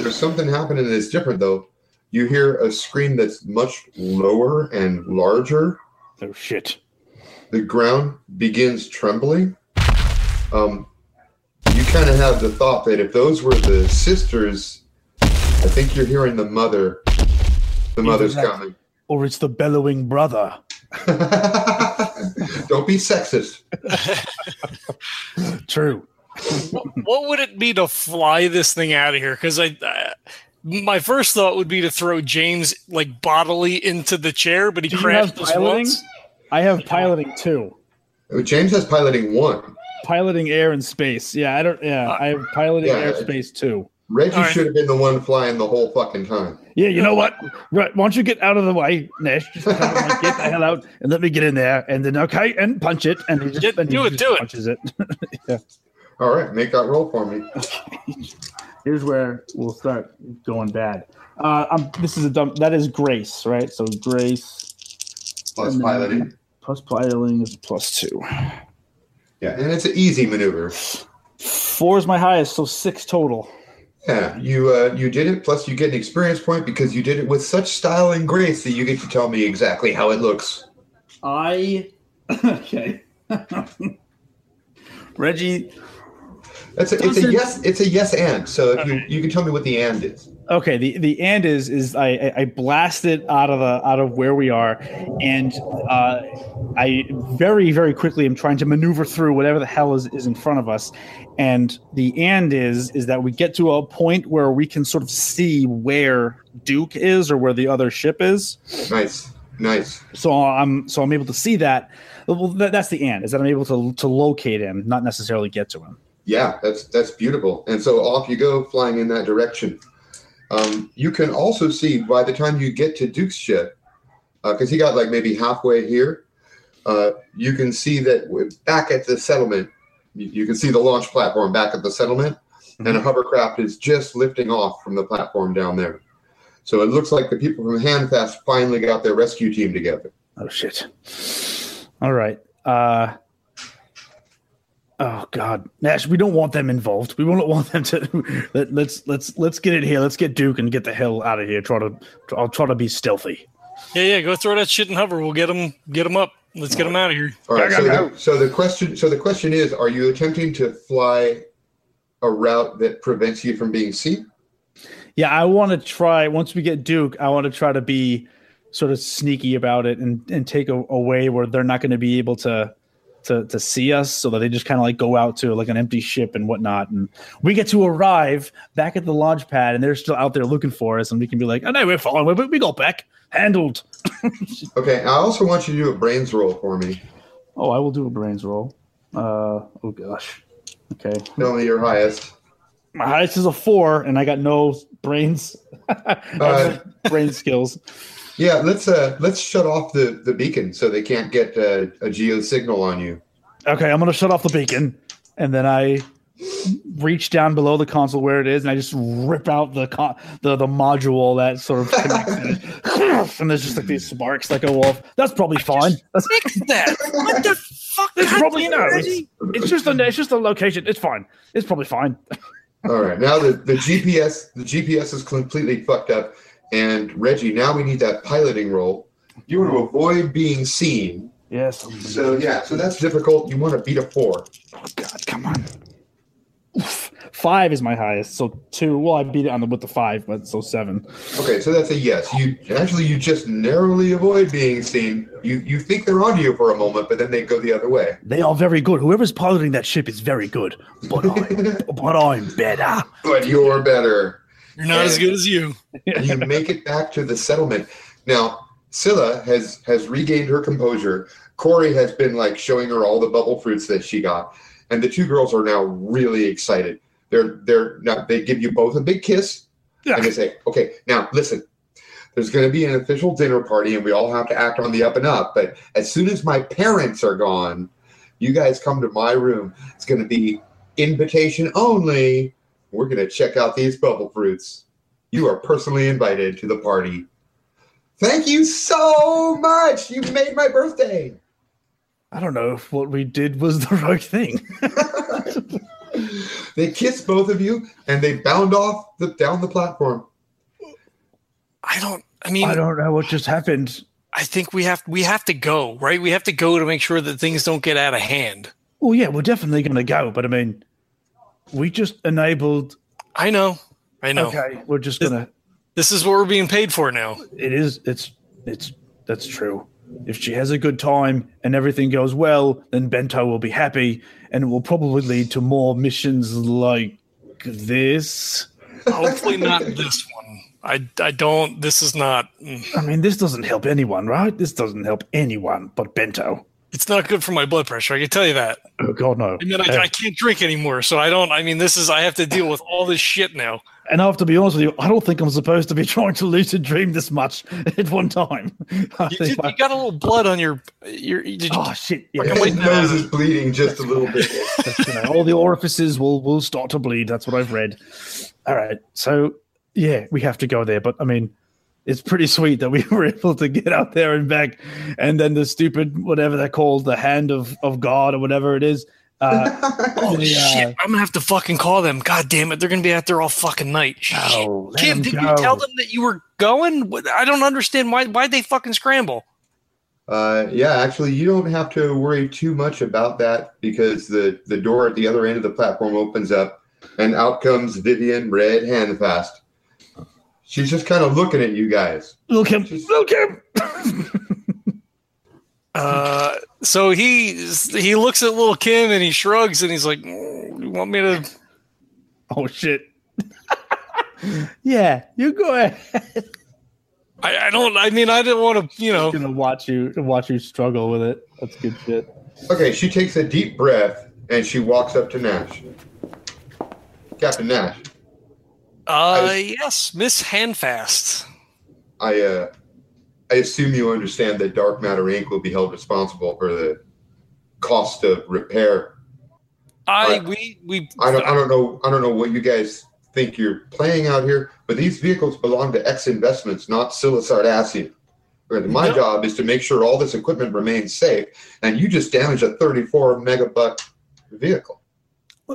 there's something happening that's different though. You hear a scream that's much lower and larger.
Oh shit.
The ground begins trembling. Um, you kind of have the thought that if those were the sisters, I think you're hearing the mother. The mother's
that-
coming.
Or it's the bellowing brother.
Don't be sexist.
True.
what, what would it be to fly this thing out of here? Because I, uh, my first thought would be to throw James like bodily into the chair, but he
Do you
crashed
have
just
piloting?
once.
I have piloting too.
James has piloting one.
Piloting air and space. Yeah, I don't. Yeah, I have piloting
Yeah.
airspace too.
Reggie
All right.
should have been the one flying the whole fucking time.
Yeah, you know what? Right, why don't you get out of the way, Nash? Just kind of like get the hell out and let me get in there, and then okay, and punch it, and he just,
Get-
and he
do it,
just
do it.
punches it.
All right, make that roll for me.
Here's where we'll start going bad. Uh, um, this is a dumb. That is Grace, right? So Grace
Plus
plus then-
piloting.
plus piloting is plus two.
Yeah, and it's an easy maneuver.
Four is my highest, so six total.
Yeah, you uh, you did it. Plus, you get an experience point because you did it with such style and grace that you get to tell me exactly how it looks.
I okay. Reggie,
It's a, it's a yes. It's a yes and. So if you you can tell me what the and is.
Okay, the the and is is I I- I blast it out of the out of where we are, and uh, I very very quickly am trying to maneuver through whatever the hell is, is in front of us, and the and is is that we get to a point where we can sort of see where Duke is or where the other ship is.
Nice, nice.
So I'm so I'm able to see that. Well, that, that's the and is that I'm able to to locate him, not necessarily get to him.
Yeah, that's that's beautiful. And so off you go, flying in that direction. Um, you can also see by the time you get to Duke's ship, because he got like maybe halfway here, uh, you can see that back at the settlement, you, you can see the launch platform back at the settlement, and a hovercraft is just lifting off from the platform down there. So it looks like the people from Handfast finally got their rescue team together.
Oh shit. All right. Uh Oh God, Nash, we don't want them involved. We don't want them to. Let, let's let's let's get it here. Let's get Duke and get the hell out of here. Try to. I'll try to be stealthy.
Yeah, yeah. Go throw that shit in hover. We'll get them. Get them up. Let's get them out of here.
All right.
Go,
So
go,
the, so the question so the question is: Are you attempting to fly a route that prevents you from being seen?
Yeah, I want to try. Once we get Duke, I want to try to be sort of sneaky about it and and take a, a way where they're not going to be able to to to see us, so that they just kind of like go out to like an empty ship and whatnot, and we get to arrive back at the launch pad, and they're still out there looking for us, and we can be like, "Oh no, we're fine. We, we got back, handled."
Okay. I also want you to do a brains roll for me.
Oh, I will do a brains roll. Uh, oh gosh. Okay,
Tell me your highest.
My highest is a four, and I got no brains,
Uh,
brain skills.
Yeah. Let's uh let's shut off the the beacon so they can't get uh, a geo signal on you.
Okay, I'm gonna shut off the beacon, and then I reach down below the console where it is, and I just rip out the con- the the module that sort of connects it. and there's just like these sparks that go off. That's probably fine. That's,
Fix that. what the fuck?
it's probably
damn
no. It's, it's just a it's just a location. It's fine. It's probably fine.
All right. Now the the GPS the GPS is completely fucked up. And Reggie, now we need that piloting roll. You want to avoid being seen.
Yes.
So yeah. So that's difficult. You want to beat a four.
Oh God, come on. Oof. Five is my highest, so two. Well, I beat it on the with the five, but so seven.
Okay, so that's a yes. You actually you just narrowly avoid being seen. You you think they're onto you for a moment, but then they go the other way.
They are very good. Whoever's piloting that ship is very good, but I'm but I'm better.
But you're better.
You're not as good as you.
You make it back to the settlement. Now, Scylla has has regained her composure. Corey has been like showing her all the bubble fruits that she got, and the two girls are now really excited. They're they're now they give you both a big kiss,
Yeah.
and they say, "Okay, now listen." There's going to be an official dinner party, and we all have to act on the up and up. But as soon as my parents are gone, you guys come to my room. It's going to be invitation only. We're going to check out these bubble fruits. You are personally invited to the party. Thank you so much. You made my birthday.
I don't know if what we did was the right thing.
they kissed both of you and they bound off the down the platform.
I don't. I mean,
I
I,
don't know what just happened.
I think we have we have to go right. We have to go to make sure that things don't get out of hand.
Well, yeah, we're definitely going to go, but I mean, we just enabled.
I know. I know.
Okay, we're just gonna.
This is what we're being paid for now.
It is. It's. It's. That's true. If she has a good time and everything goes well, then Bento will be happy, and it will probably lead to more missions like this.
Hopefully not this one. I, I don't. This is not.
I mean, this doesn't help anyone, right? This doesn't help anyone but Bento.
It's not good for my blood pressure. I can tell you that.
Oh God, no!
I mean, I,
Uh,
I can't drink anymore, so I don't. I mean, this is. I have to deal with all this shit now.
And I have to be honest with you, I don't think I'm supposed to be trying to lucid dream this much at one time. I
You,
think
you
I-
got a little blood on your. your did you,
oh shit! Yeah,
His nose is bleeding just a little bit.
you know, all the orifices will will start to bleed. That's what I've read. All right, so yeah, we have to go there. But I mean, it's pretty sweet that we were able to get out there and back, and then the stupid whatever they're called, the hand of of God or whatever it is. Uh,
oh
the, uh,
shit! I'm gonna have to fucking call them. God damn it! They're gonna be out there all fucking night. Shit.
oh,
Kim, did
go.
you tell them that you were going? I don't understand why. Why'd they fucking scramble?
Uh, yeah, actually, you don't have to worry too much about that because the, the door at the other end of the platform opens up and out comes Vivian Red Handfast. She's just kind of looking at you guys.
Look him,
She's-
look him.
Uh, so he he looks at little Kim and he shrugs and he's like, "Mm, "You want me to?"
Oh shit. yeah, you go ahead.
I, I don't. I mean, I didn't want to. You know.
gonna watch you watch you struggle with it. That's good shit.
Okay, she takes a deep breath and she walks up to Nash. Captain Nash,
Uh,
I-
yes, Miss Handfast.
I uh, I assume you understand that Dark Matter Inc. will be held responsible for the cost of repair.
I
I-
we we.
I don't, I don't know. I don't know what you guys think you're playing out here, but these vehicles belong to X Investments, not Scylla Sardassian. My
No.
job is to make sure all this equipment remains safe, and you just damaged a 34 megabuck vehicle.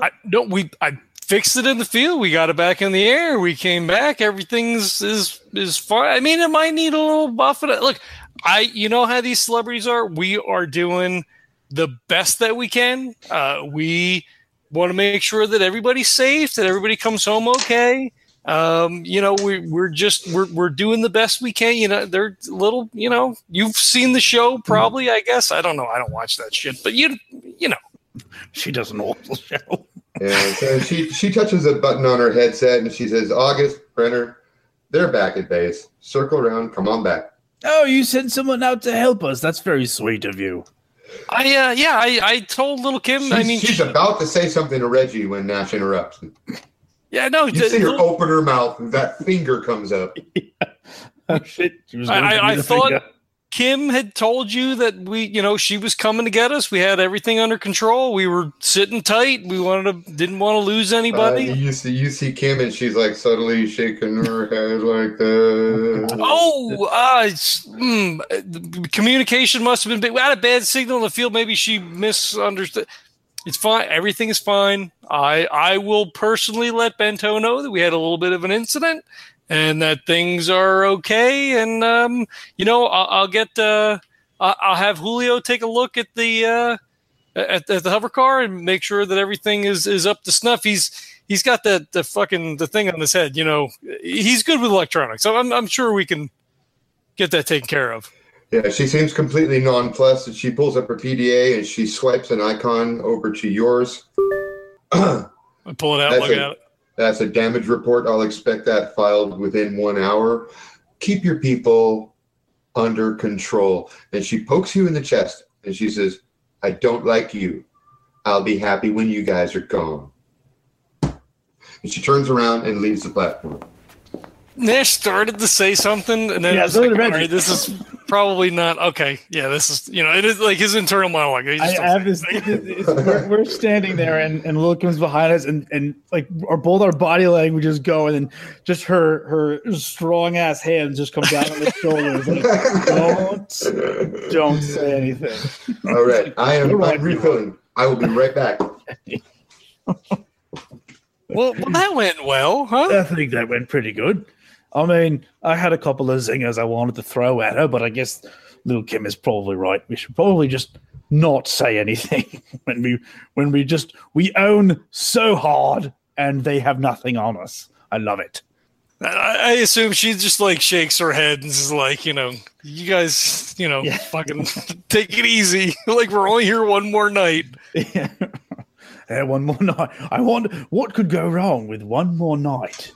I no. We I fixed it in the field. We got it back in the air. We came back. Everything's is is fine. I mean, it might need a little buff. Look, I you know how these celebrities are. We are doing the best that we can. Uh, we want to make sure that everybody's safe, that everybody comes home okay. Um, you know, we, we're just we're we're doing the best we can. You know, they're little. You know, you've seen the show probably. I guess I don't know. I don't watch that shit, but you you know.
She doesn't watch the show.
And so she she touches a button on her headset and she says, "August Brenner, they're back at base. Circle around. Come on back."
Oh, you sent someone out to help us. That's very sweet of you.
I uh, yeah, I, I told little Kim.
She's,
I mean,
she's
she-
about to say something to Reggie when Nash interrupts.
yeah, no,
You
the-
see her open her mouth, and that finger comes up.
Oh shit. She was
I- I- I thought-
finger.
Kim had told you that we, you know, she was coming to get us. We had everything under control. We were sitting tight. We wanted to, didn't want to lose
Uh,
anybody.
you see, you see Kim, and she's like subtly shaking her head like that.
Oh, uh, it's, mm, communication must have been big. We had a bad signal in the field. Maybe she misunderstood. It's fine. Everything is fine. I I will personally let Bento know that we had a little bit of an incident and that things are okay. And um, you know, I'll, I'll get uh, I'll have Julio take a look at the uh, at, at the hover car and make sure that everything is is up to snuff. He's he's got the the fucking the thing on his head. You know, he's good with electronics. So I'm I'm sure we can get that taken care of.
Yeah, she seems completely nonplussed, and she pulls up her PDA and she swipes an icon over to yours.
I pull it out,
That's
look
it.
at it.
That's a damage report. I'll expect that filed within one hour. Keep your people under control. And she pokes you in the chest and she says, I don't like you. I'll be happy when you guys are gone. And she turns around and leaves the platform.
Nash started to say something, and then
Yeah,
I was like,
did
"All
Reggie."
right, this is probably not okay." Yeah, this is you know, it is like his internal monologue. He
I, I have this.
don't say anything.
it's- we're, we're standing there, and and Lil comes behind us, and and like our both our body languages go, and then just her her strong ass hands just come down on the shoulders. Like, don't don't say anything.
All right. I am
You're right.
I'm refilling. I will be right back.
well, well, that went well, huh?
I think that went pretty good. I mean, I had a couple of zingers I wanted to throw at her, but I guess little Kim is probably right. We should probably just not say anything when we when we just we own so hard and they have nothing on us. I love it.
I, I assume she just like shakes her head and is like, you know, you guys, you know,
Yeah.
fucking take it easy. like we're only here one more night.
Yeah. Yeah, one more night. I wonder what could go wrong with one more night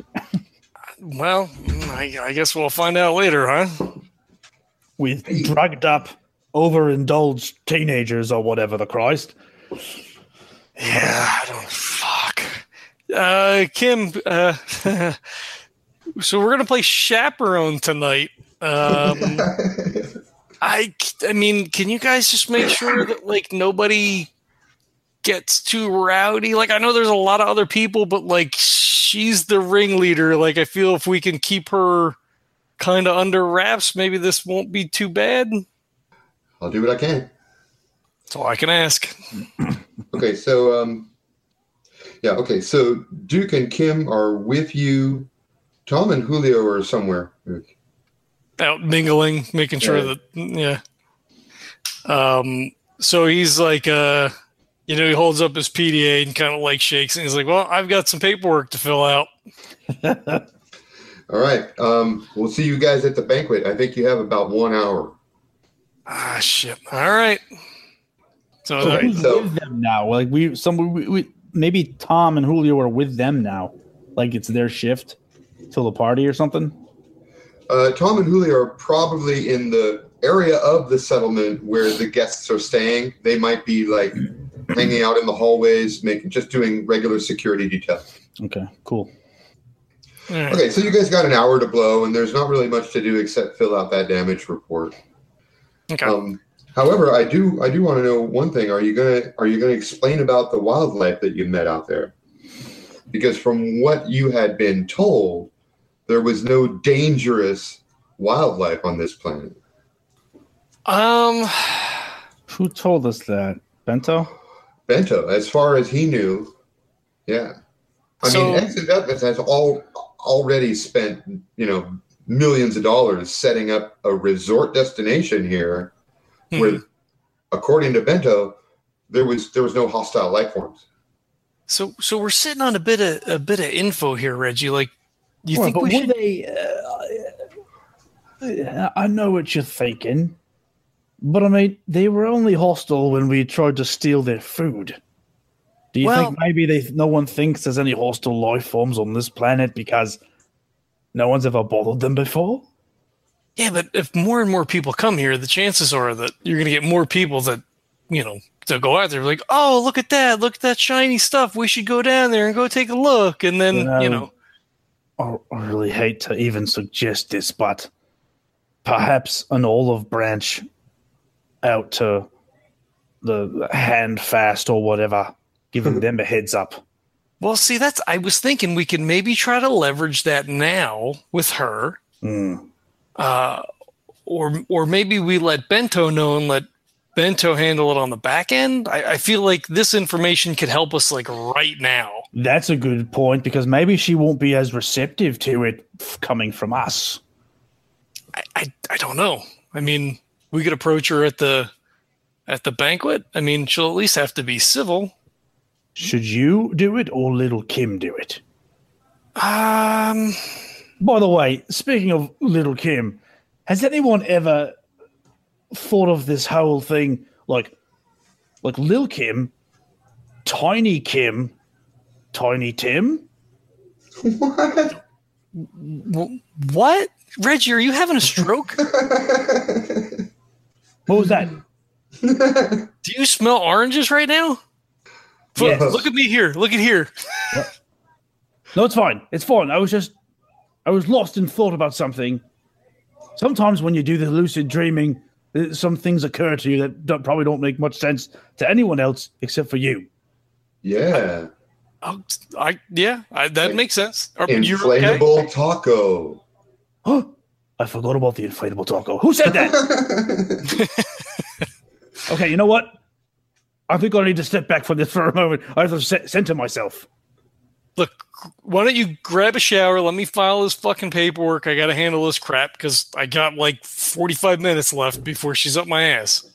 Well, I, I guess we'll find out later, huh?
with drugged up, overindulged teenagers or whatever the Christ.
Yeah, I don't fuck. Uh, Kim, uh, so we're gonna play chaperone tonight. Um, I, I mean, can you guys just make sure that like nobody gets too rowdy? Like, I know there's a lot of other people, but like she's the ringleader. Like, I feel if we can keep her kind of under wraps, maybe this won't be too bad.
I'll do what I can.
That's all I can ask.
Okay, so um, yeah, okay, so Duke and Kim are with you. Tom and Julio are somewhere.
Out mingling, making sure
Yeah.
that yeah. Um, so he's like, uh, you know, he holds up his PDA and kind of like shakes, and he's like, "Well, I've got some paperwork to fill out."
All right. Um, we'll see you guys at the banquet. I think you have about one hour.
Ah, shit. All right. So,
So who's
so-
with them now? Like we, some we, we, maybe Tom and Julio are with them now. Like it's their shift till the party or something.
Uh, Tom and Julio are probably in the area of the settlement where the guests are staying. They might be like hanging out in the hallways, making just doing regular security detail.
Okay, cool.
all right.
Okay, so you guys got an hour to blow, and there's not really much to do except fill out that damage report.
okay.
Um, however, I do I do want to know one thing. Are you gonna are you gonna explain about the wildlife that you met out there? Because from what you had been told, there was no dangerous wildlife on this planet.
Um,
Who told us that? Bento?
Bento, as far as he knew, yeah. I
So-
mean, Exit Edmonds has all already spent you know millions of dollars setting up a resort destination here, where,
hmm.
according to Bento, there was there was no hostile life forms.
so so we're sitting on a bit of a bit of info here, Reggie. Like, you
Well,
think we should?
they? Uh, I know what you're thinking, but I mean, they were only hostile when we tried to steal their food. Do you
Well-
think maybe they no one thinks there's any hostile life forms on this planet because no one's ever bothered them before?
Yeah, but if more and more people come here, the chances are that you're going to get more people that, you know, to go out there like, oh, look at that, look at that shiny stuff. We should go down there and go take a look, and then
You
you
know,
know,
I I really hate to even suggest this, but perhaps an olive branch out to the Handfast or whatever, giving them a heads up.
well, see, that's I was thinking we could maybe try to leverage that now with her,
Hmm.
uh, or or maybe we let Bento know and let Bento handle it on the back end. I, I feel like this information could help us like right now.
That's a good point because maybe she won't be as receptive to it f- coming from us.
I, I, I don't know. I mean, we could approach her at the at the banquet. I mean, she'll at least have to be civil.
Should you do it or little Kim do it?
Um,
By the way, speaking of little Kim, has anyone ever thought of this whole thing like like Lil Kim, Tiny Kim, Tiny Tim?
What?
w- what, Reggie? Are you having a stroke?
What was that?
Do you smell oranges right now? Look,
Yes.
look at me here. Look at here.
No, it's fine. It's fine. I was just I was lost in thought about something. Sometimes when you do the lucid dreaming, uh, some things occur to you that don't, probably don't make much sense to anyone else except for you.
yeah.
Oh, I yeah, I, that makes sense. Are you okay?
Inflatable taco.
Huh? I forgot about the inflatable taco. Who said that? okay, you know what? I think I need to step back from this for a moment. I have to center myself.
Look, why don't you grab a shower? Let me file this fucking paperwork. I got to handle this crap because I got like 45 minutes left before she's up my ass.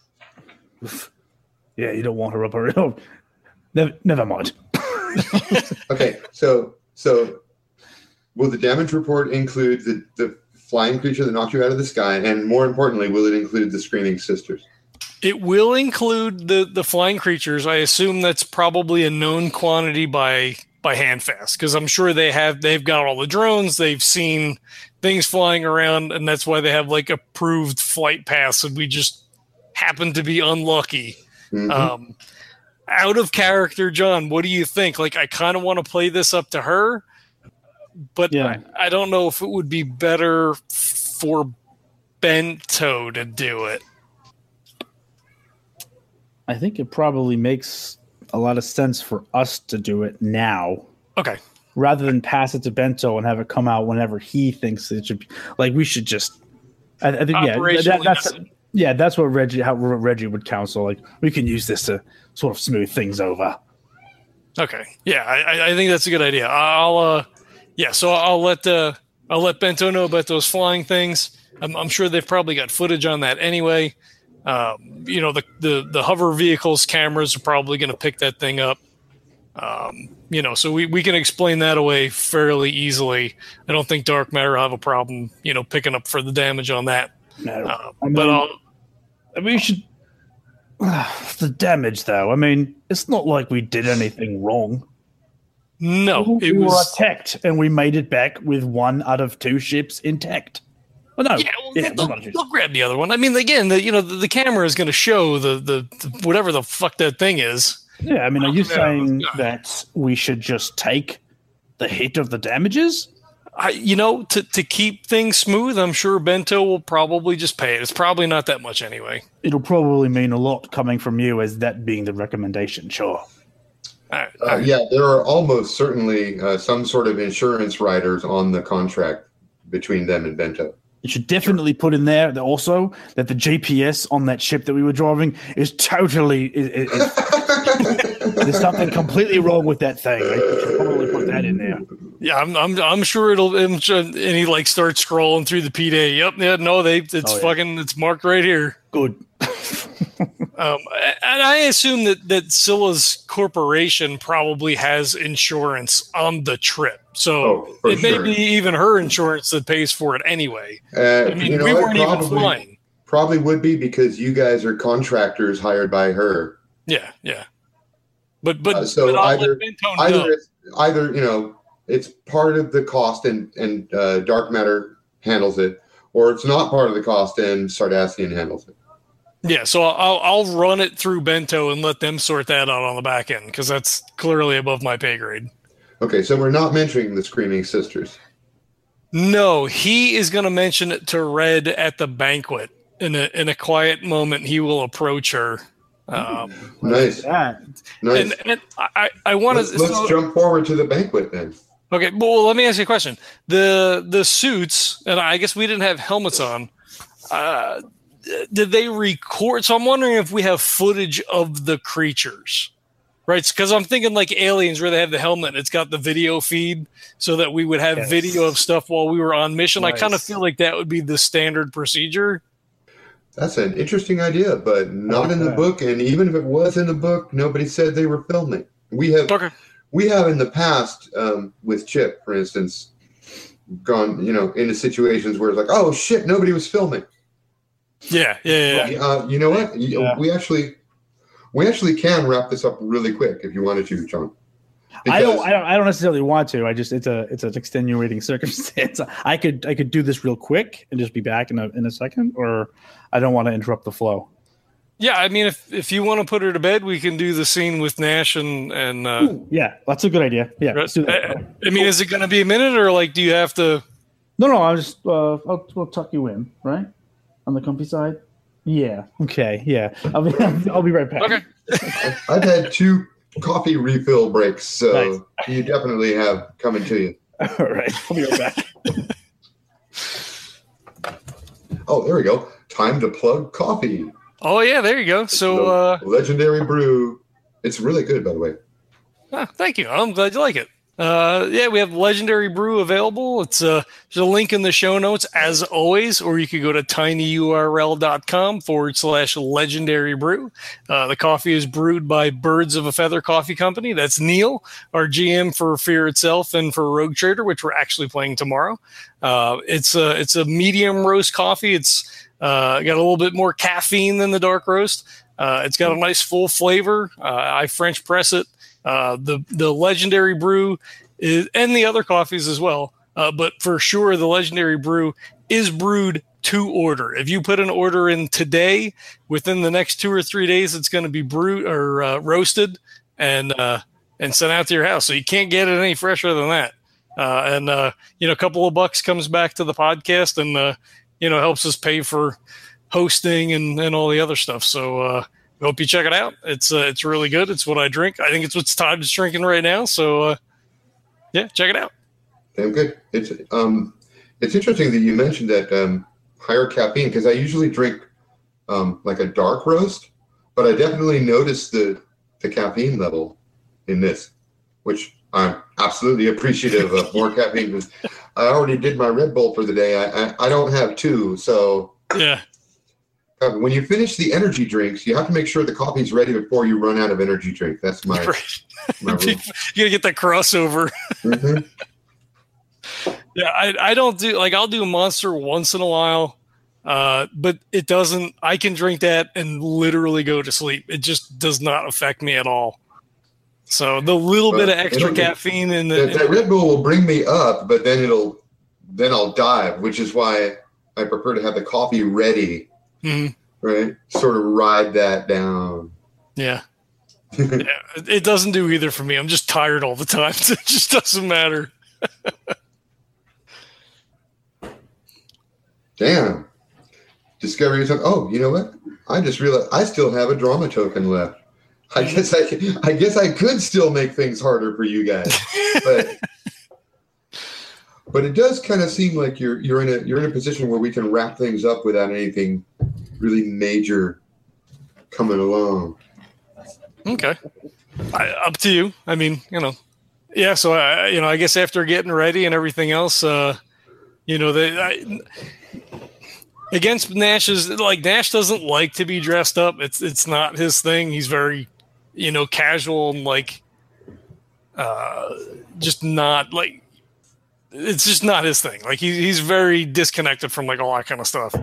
Yeah, you don't want her up her own. Never, never mind.
okay, so so will the damage report include the, the flying creature that knocked you out of the sky, and more importantly, will it include the screaming sisters?
It will include the the flying creatures. I assume that's probably a known quantity by by Handfast because I'm sure they have they've got all the drones. They've seen things flying around, and that's why they have like approved flight paths. And we just happen to be unlucky.
Mhm.
Um, out of character, John. What do you think? Like, I kind of want to play this up to her, but
Yeah.
I, I don't know if it would be better for Bento to do it.
I think it probably makes a lot of sense for us to do it now
Okay.
rather than pass it to Bento and have it come out whenever he thinks it should be. Like we should just. I, I think yeah, that, that's yeah, that's what Reggie how Reggie would counsel. Like we can use this to sort of smooth things over.
Okay. Yeah, I, I- I think that's a good idea. I'll uh yeah, so I'll let uh I'll let Bento know about those flying things. I'm, I'm sure they've probably got footage on that anyway. Um, you know, the, the the hover vehicles cameras are probably going to pick that thing up. Um, you know, so we, we can explain that away fairly easily. I don't think dark matter will have a problem, you know, picking up for the damage on that.
No,
Uh,
I mean-
but I'll,
I mean, should. the damage, though. I mean, it's not like we did anything wrong.
No,
we
it
were
was
attacked, and we made it back with one out of two ships intact. Well, no,
Yeah, well,
yeah,
they'll, they'll grab the other one. I mean, again, the you know the, the camera is going to show the, the the whatever the fuck that thing is.
Yeah, I mean, are you oh,
Yeah,
saying that we should just take the hit of the damages?
I, you know, to to keep things smooth, I'm sure Bento will probably just pay it. It's probably not that much anyway.
It'll probably mean a lot coming from you as that being the recommendation. Sure.
All right,
Uh, yeah, there are almost certainly uh, some sort of insurance riders on the contract between them and Bento.
You should definitely put in there that also that the GPS on that ship that we were driving is totally is, is, is- there's something completely wrong with that thing. Right? You should probably put that in there.
Yeah, I'm, I'm, I'm sure it'll. I'm sure- and he like starts scrolling through the PDA. Yep, yeah, no, they, it's
Oh, yeah.
fucking, it's marked right here.
Good.
Um, and I assume that that Scylla's corporation probably has insurance on the trip, so
Oh, for
it may
sure.
be even her insurance that pays for it anyway.
Uh,
I mean,
you know
we weren't even flying.
Probably would be because you guys are contractors hired by her.
Yeah, yeah. But but,
Uh, so
but
either-
let Bento know.
Either it's, either you know it's part of the cost and and uh, dark matter handles it, or it's not part of the cost and Sardassian handles it.
Yeah, so I'll I'll run it through Bento and let them sort that out on the back end because that's clearly above my pay grade.
Okay, so we're not mentioning the Screaming Sisters.
No, he is going to mention it to Red at the banquet in a in a quiet moment. He will approach her. Um,
Nice,
That
nice.
and, and I I want
let's
to
let's jump forward to the banquet then.
Okay, well, let me ask you a question. The the suits, and I guess we didn't have helmets on. Uh, did they record? So I'm wondering if we have footage of the creatures, right? Because I'm thinking like aliens, where they have the helmet, and it's got the video feed, so that we would have
Yes.
video of stuff while we were on mission. I kind of feel like that would be the standard procedure.
That's an interesting idea, but not in the book. And even if it was in the book, nobody said they were filming. We have
Okay.
we have in the past um, with Chip, for instance, gone you know into situations where it's like, oh shit, nobody was filming.
Yeah, yeah, yeah.
Uh, you know what?
Yeah.
We actually we actually can wrap this up really quick if you wanted to, John.
I don't, I don't, I don't necessarily want to. I just, it's a, it's an extenuating circumstance. I could, I could do this real quick and just be back in a, in a second, or I don't want to interrupt the flow.
Yeah, I mean, if if you want to put her to bed, we can do the scene with Nash and and. Uh,
Ooh, yeah, that's a good idea. Yeah, let's do that.
I, I mean, is it going to be a minute or like, do you have to?
No, no, I'll just, uh, I'll, we'll tuck you in, right, on the comfy side. Yeah. Okay. Yeah. I'll be, I'll be right back.
Okay.
I've had two coffee refill breaks, so
Nice.
you definitely have coming to you.
All right. I'll be right back.
Oh, there we go. Time to plug coffee.
Oh yeah, there you go. So, uh,
legendary brew. It's really good, by the way.
ah, thank you. I'm glad you like it. Uh, yeah, we have legendary brew available. It's uh, there's a link in the show notes as always, or you could go to tinyurl.com forward slash legendary brew. Uh, the coffee is brewed by Birds of a Feather Coffee Company. That's Neil, our GM for Fear Itself and for Rogue Trader, which we're actually playing tomorrow. Uh, it's a it's a medium roast coffee. It's uh, got a little bit more caffeine than the dark roast. Uh, it's got a nice full flavor. Uh, I French press it. Uh, the the legendary brew is, and the other coffees as well. Uh, but for sure, the legendary brew is brewed to order. If you put an order in today, within the next two or three days, it's going to be brewed or uh, roasted and uh, and sent out to your house. So you can't get it any fresher than that. Uh, and uh, you know, a couple of bucks comes back to the podcast, and you know helps us pay for hosting and, and all the other stuff. So uh, we hope you check it out. It's uh, it's really good. It's what I drink. I think it's what Todd is drinking right now. So uh, yeah, check it out.
Damn good. It's um, it's interesting that you mentioned that um, higher caffeine because I usually drink um, like a dark roast, but I definitely noticed the the caffeine level in this, which I'm absolutely appreciative of more caffeine. I already did my Red Bull for the day. I, I I don't have two, so
Yeah.
When you finish the energy drinks, you have to make sure the coffee's ready before you run out of energy drink. That's my,
Right.
my rule.
you gotta get that crossover.
Mhm.
Yeah, I, I don't do like I'll do a monster once in a while, uh, but it doesn't. I can drink that and literally go to sleep. It just does not affect me at all. So the little bit of extra caffeine in
That,
the
that Red Bull will bring me up, but then it'll then I'll dive, which is why I prefer to have the coffee ready,
Mhm.
right? Sort of ride that down.
yeah. yeah, it- doesn't do either for me. I'm just tired all the time. It just doesn't matter.
Damn. Discovery. Oh, you know what? I just realized I still have a drama token left. I guess I I guess I could still make things harder for you guys. But but it does kind of seem like you're you're in a you're in a position where we can wrap things up without anything really major coming along.
Okay. I, up to you. I mean, you know, yeah. So I, you know, I guess after getting ready and everything else, uh, you know, they I, against Nash's like Nash doesn't like to be dressed up. It's it's not his thing. He's very, you know, casual and like, uh, just not like. It's just not his thing. Like he, he's very disconnected from like all that kind of stuff.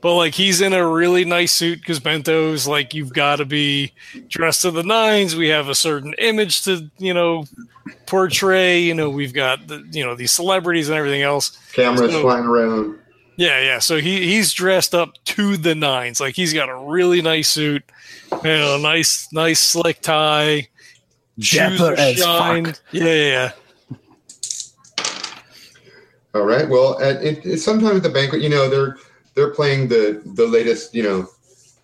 But like he's in a really nice suit because Bento's like you've got to be dressed to the nines. We have a certain image to you know portray. You know we've got the you know these celebrities and everything else.
Cameras
So-
flying around.
Yeah, yeah. So he he's dressed up to the nines. Like he's got a really nice suit, you know, nice nice slick tie, shoes
Dapper
are
as
shined.
fuck.
Yeah, yeah, yeah.
All right. Well, at, it, it, sometime at the banquet, you know, they're they're playing the the latest, you know,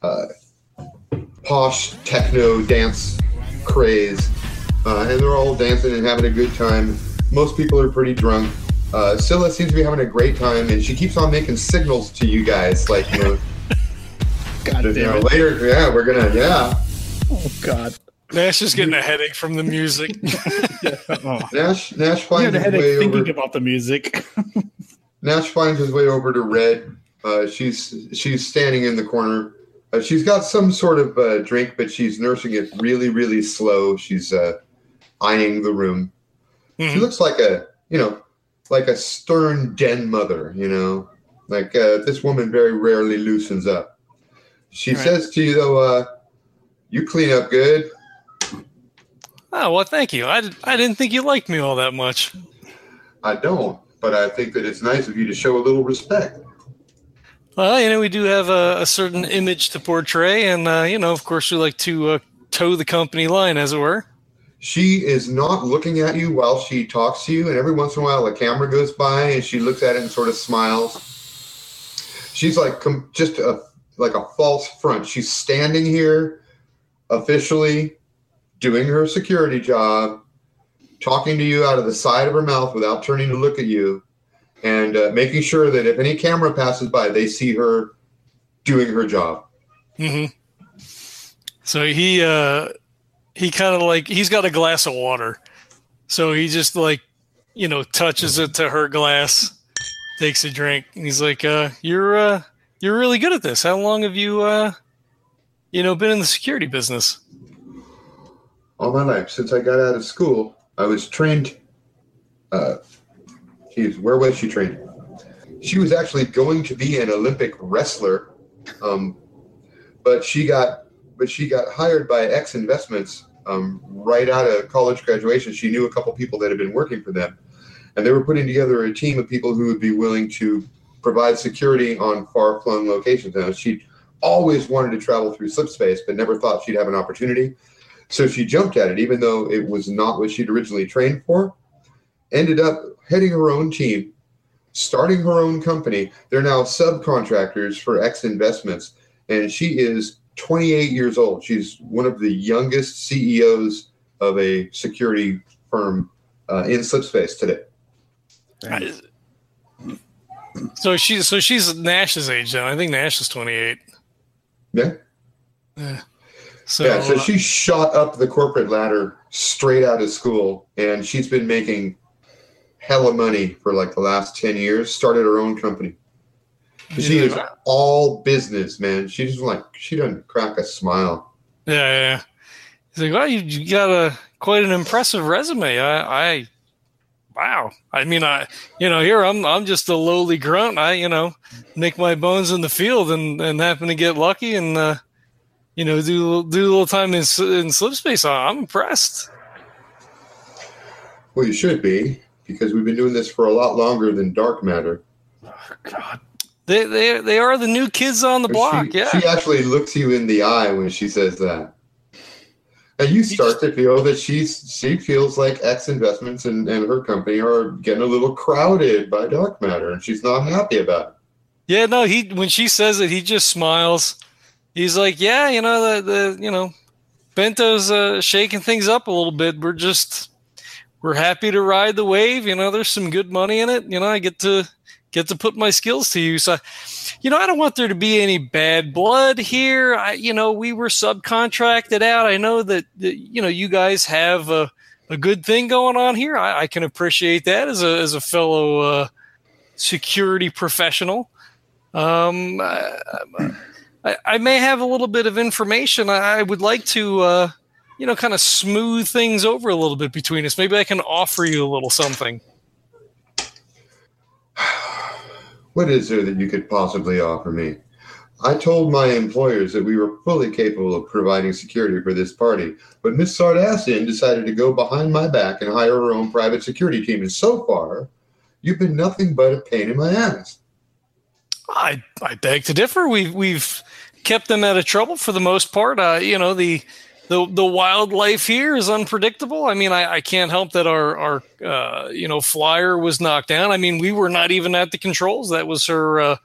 uh, posh techno dance craze, uh, and they're all dancing and having a good time. Most people are pretty drunk. Uh, Scylla seems to be having a great time, and she keeps on making signals to you guys, like you know,
God damn
know
it.
later, yeah, we're gonna, yeah.
Oh God.
Nash is getting a headache from the music.
Oh.
Nash Nash finds
had a
his way
thinking
over.
about the music.
Nash finds his way over to Red. Uh, she's she's standing in the corner. Uh, she's got some sort of uh, drink, but she's nursing it really, really slow. She's uh, eyeing the room. She
Mhm.
looks like a you know, like a stern den mother. You know, like uh, this woman very rarely loosens up. She
Right.
says to you though, uh, "You clean up good."
Oh well, thank you. I, I didn't think you liked me all that much.
I don't, but I think that it's nice of you to show a little respect.
Well, you know, we do have a, a certain image to portray, and uh, you know, of course, we like to uh, toe the company line, as it were.
she is not looking at you while she talks to you and every once in a while a camera goes by and she looks at it and sort of smiles she's like com- just a like a false front. She's standing here officially doing her security job talking to you out of the side of her mouth without turning to look at you and uh, making sure that if any camera passes by they see her doing her job.
Mm-hmm. So he uh, he kind of like he's got a glass of water, so he just like you know touches it to her glass, takes a drink, and he's like, uh, "You're uh, you're really good at this. How long have you uh, you know been in the security business?"
all my life since I got out of school. I was trained. Uh, where was she trained? She was actually going to be an Olympic wrestler, um, but she got but she got hired by X Investments um, right out of college graduation. She knew a couple people that had been working for them, and they were putting together a team of people who would be willing to provide security on far flung locations. Now she always wanted to travel through slip space, but never thought she'd have an opportunity. So she jumped at it, even though it was not what she'd originally trained for. Ended up heading her own team, starting her own company. They're now subcontractors for X Investments, and she is 28 years old. She's one of the youngest CEOs of a security firm uh, in Slipspace today.
I- so she's so she's Nash's age then. I think Nash is twenty eight.
Yeah. Yeah.
So,
yeah, so
uh,
she shot up the corporate ladder straight out of school, and she's been making hella money for like the last 10 years, started her own company. She is all business, man. She just like she doesn't crack a smile.
Yeah, yeah. yeah. He's like, well, you, you got a quite an impressive resume. I, I, wow. I mean, I, you know, here I'm, I'm just a lowly grunt. I, you know, make my bones in the field and and happen to get lucky and, uh, you know, do do a little time in in slip space. I'm impressed.
Well, you should be because we've been doing this for a lot longer than dark matter.
Oh, God.
They, they, they are the new kids on the block.
She,
yeah.
she actually looks you in the eye when she says that. And you start to feel that she's she feels like X investments and, and her company are getting a little crowded by dark matter and she's not happy about it.
Yeah, no, he when she says it, he just smiles. He's like, "Yeah, you know, the the you know, Bento's uh, shaking things up a little bit. We're just we're happy to ride the wave. You know, there's some good money in it. You know, I get to get to put my skills to use. I, you know, I don't want there to be any bad blood here. I, you know, we were subcontracted out. I know that, that you know you guys have a, a good thing going on here. I, I can appreciate that as a as a fellow uh, security professional. Um, I, I, may have a little bit of information. I would like to, uh, you know, kind of smooth things over a little bit between us. Maybe I can offer you a little something.
What is there that you could possibly offer me? I told my employers that we were fully capable of providing security for this party, but Miss Sardassian decided to go behind my back and hire her own private security team. And so far, you've been nothing but a pain in my ass.
I I beg to differ. We've we've kept them out of trouble for the most part. Uh, you know the the the wildlife here is unpredictable. I mean, I, I can't help that our our uh, you know flyer was knocked down. I mean, we were not even at the controls. That was her uh,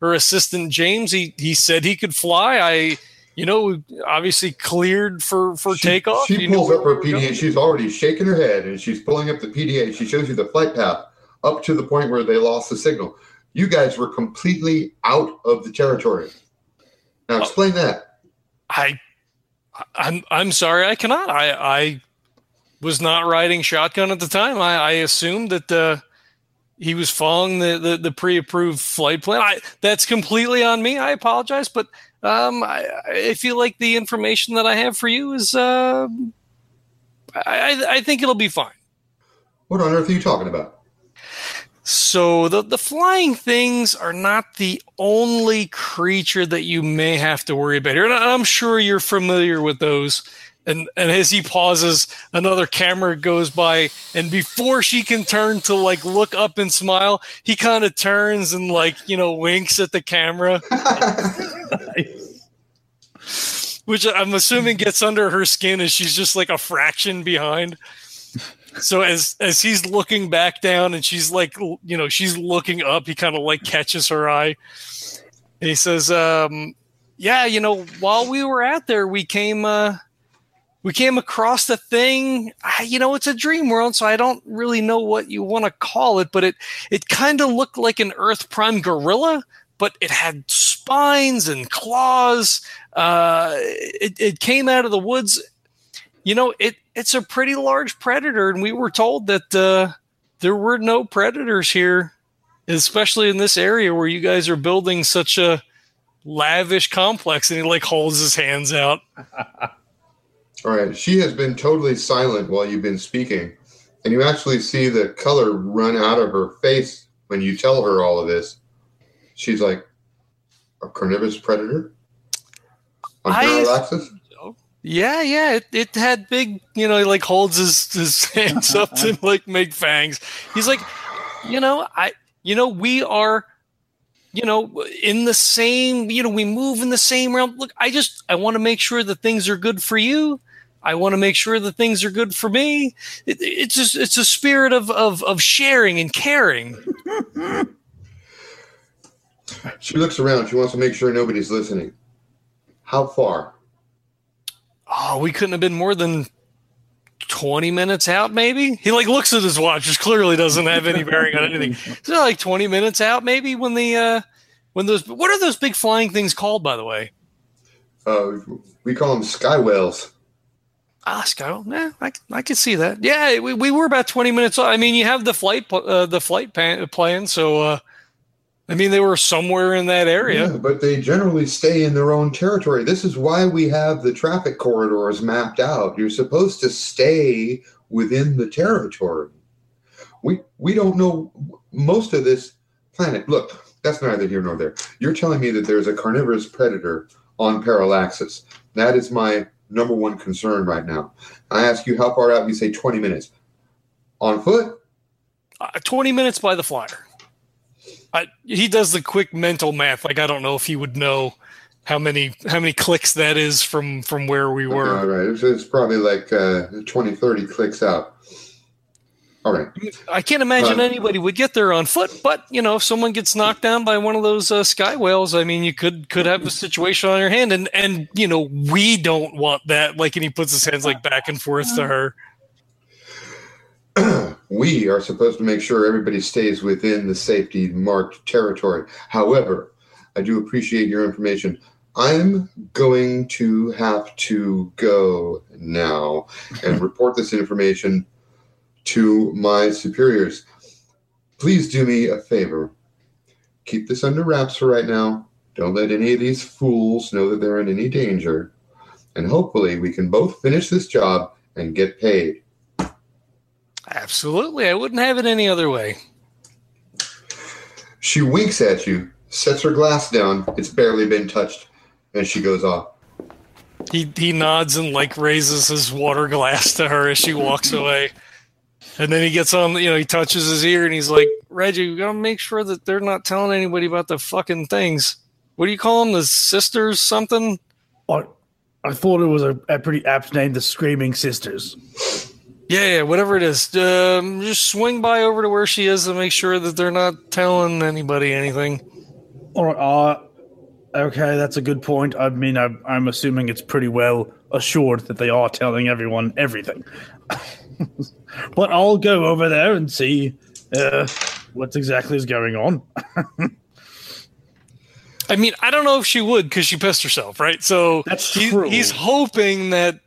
her assistant James. He he said he could fly. I you know obviously cleared for for
She,
takeoff.
she
You
pulls up her PDA. She's already shaking her head and she's pulling up the PDA. She shows you the flight path up to the point where they lost the signal. You guys were completely out of the territory. Now explain that.
I, I'm I'm sorry, I cannot. I I was not riding shotgun at the time. I, I assumed that uh, he was following the, the, the pre-approved flight plan. I, that's completely on me. I apologize, but um, I, I feel like the information that I have for you is uh, I, I think it'll be fine.
What on earth are you talking about?
So the the flying things are not the only creature that you may have to worry about here. And I'm sure you're familiar with those. And and as he pauses, another camera goes by, and before she can turn to like look up and smile, he kind of turns and like you know winks at the camera, which I'm assuming gets under her skin as she's just like a fraction behind so as as he's looking back down and she's like you know she's looking up he kind of like catches her eye. And he says um yeah you know while we were out there we came uh we came across the thing. I, you know it's a dream world so i don't really know what you want to call it but it it kind of looked like an earth prime gorilla but it had spines and claws. Uh it, it came out of the woods you know it it's a pretty large predator and we were told that uh, there were no predators here especially in this area where you guys are building such a lavish complex and he like holds his hands out
All right. She has been totally silent while you've been speaking. And you actually see the color run out of her face when you tell her all of this. She's like, a carnivorous predator? On
I-
parallaxis?
Yeah yeah it, it had big you know he like holds his, his hands up to like make fangs he's like you know i you know we are you know in the same you know we move in the same realm look i just i want to make sure that things are good for you i want to make sure that things are good for me it, it's just it's a spirit of, of of sharing and caring
She looks around. She wants to make sure nobody's listening. How far?
Oh we couldn't have been more than 20 minutes out maybe? He like looks at his watch which clearly doesn't have any bearing on anything. Is it like 20 minutes out maybe when the uh when those what are those big flying things called by the way?
Uh, we call them sky whales.
ah sky yeah i, I could see that. Yeah we, we were about 20 minutes i mean you have the flight uh, the flight pan, plan so uh I mean, they were somewhere in that area.
Yeah, but they generally stay in their own territory. This is why we have the traffic corridors mapped out. You're supposed to stay within the territory. We we don't know most of this planet. Look, that's neither here nor there. You're telling me that there's a carnivorous predator on Parallaxis. That is my number one concern right now. I ask you how far out. And you say 20 minutes. On foot?
Uh, 20 minutes by the flyer. I, he does the quick mental math. Like I don't know if he would know how many how many clicks that is from from where we were.
Okay, all right, it's, it's probably like uh, 20, 30 clicks out. All right.
I can't imagine anybody would get there on foot, but you know, if someone gets knocked down by one of those uh, sky whales, I mean, you could could have a situation on your hand, and and you know, we don't want that. Like, and he puts his hands like back and forth to her.
we are supposed to make sure everybody stays within the safety marked territory. However, I do appreciate your information. I'm going to have to go now and report this information to my superiors. Please do me a favor. Keep this under wraps for right now. Don't let any of these fools know that they're in any danger. And hopefully, we can both finish this job and get paid.
Absolutely. I wouldn't have it any other way.
She winks at you, sets her glass down. It's barely been touched, and she goes off.
He he nods and like raises his water glass to her as she walks away. And then he gets on, you know, he touches his ear and he's like, Reggie, we gotta make sure that they're not telling anybody about the fucking things. What do you call them? The sisters something?
I, I thought it was a, a pretty apt name, the Screaming Sisters.
Yeah, yeah, whatever it is. Um, just swing by over to where she is and make sure that they're not telling anybody anything.
All right. Uh, okay, that's a good point. I mean, I, I'm assuming it's pretty well assured that they are telling everyone everything. but I'll go over there and see uh, what exactly is going on.
I mean, I don't know if she would because she pissed herself, right? So
That's
he-
true.
he's hoping that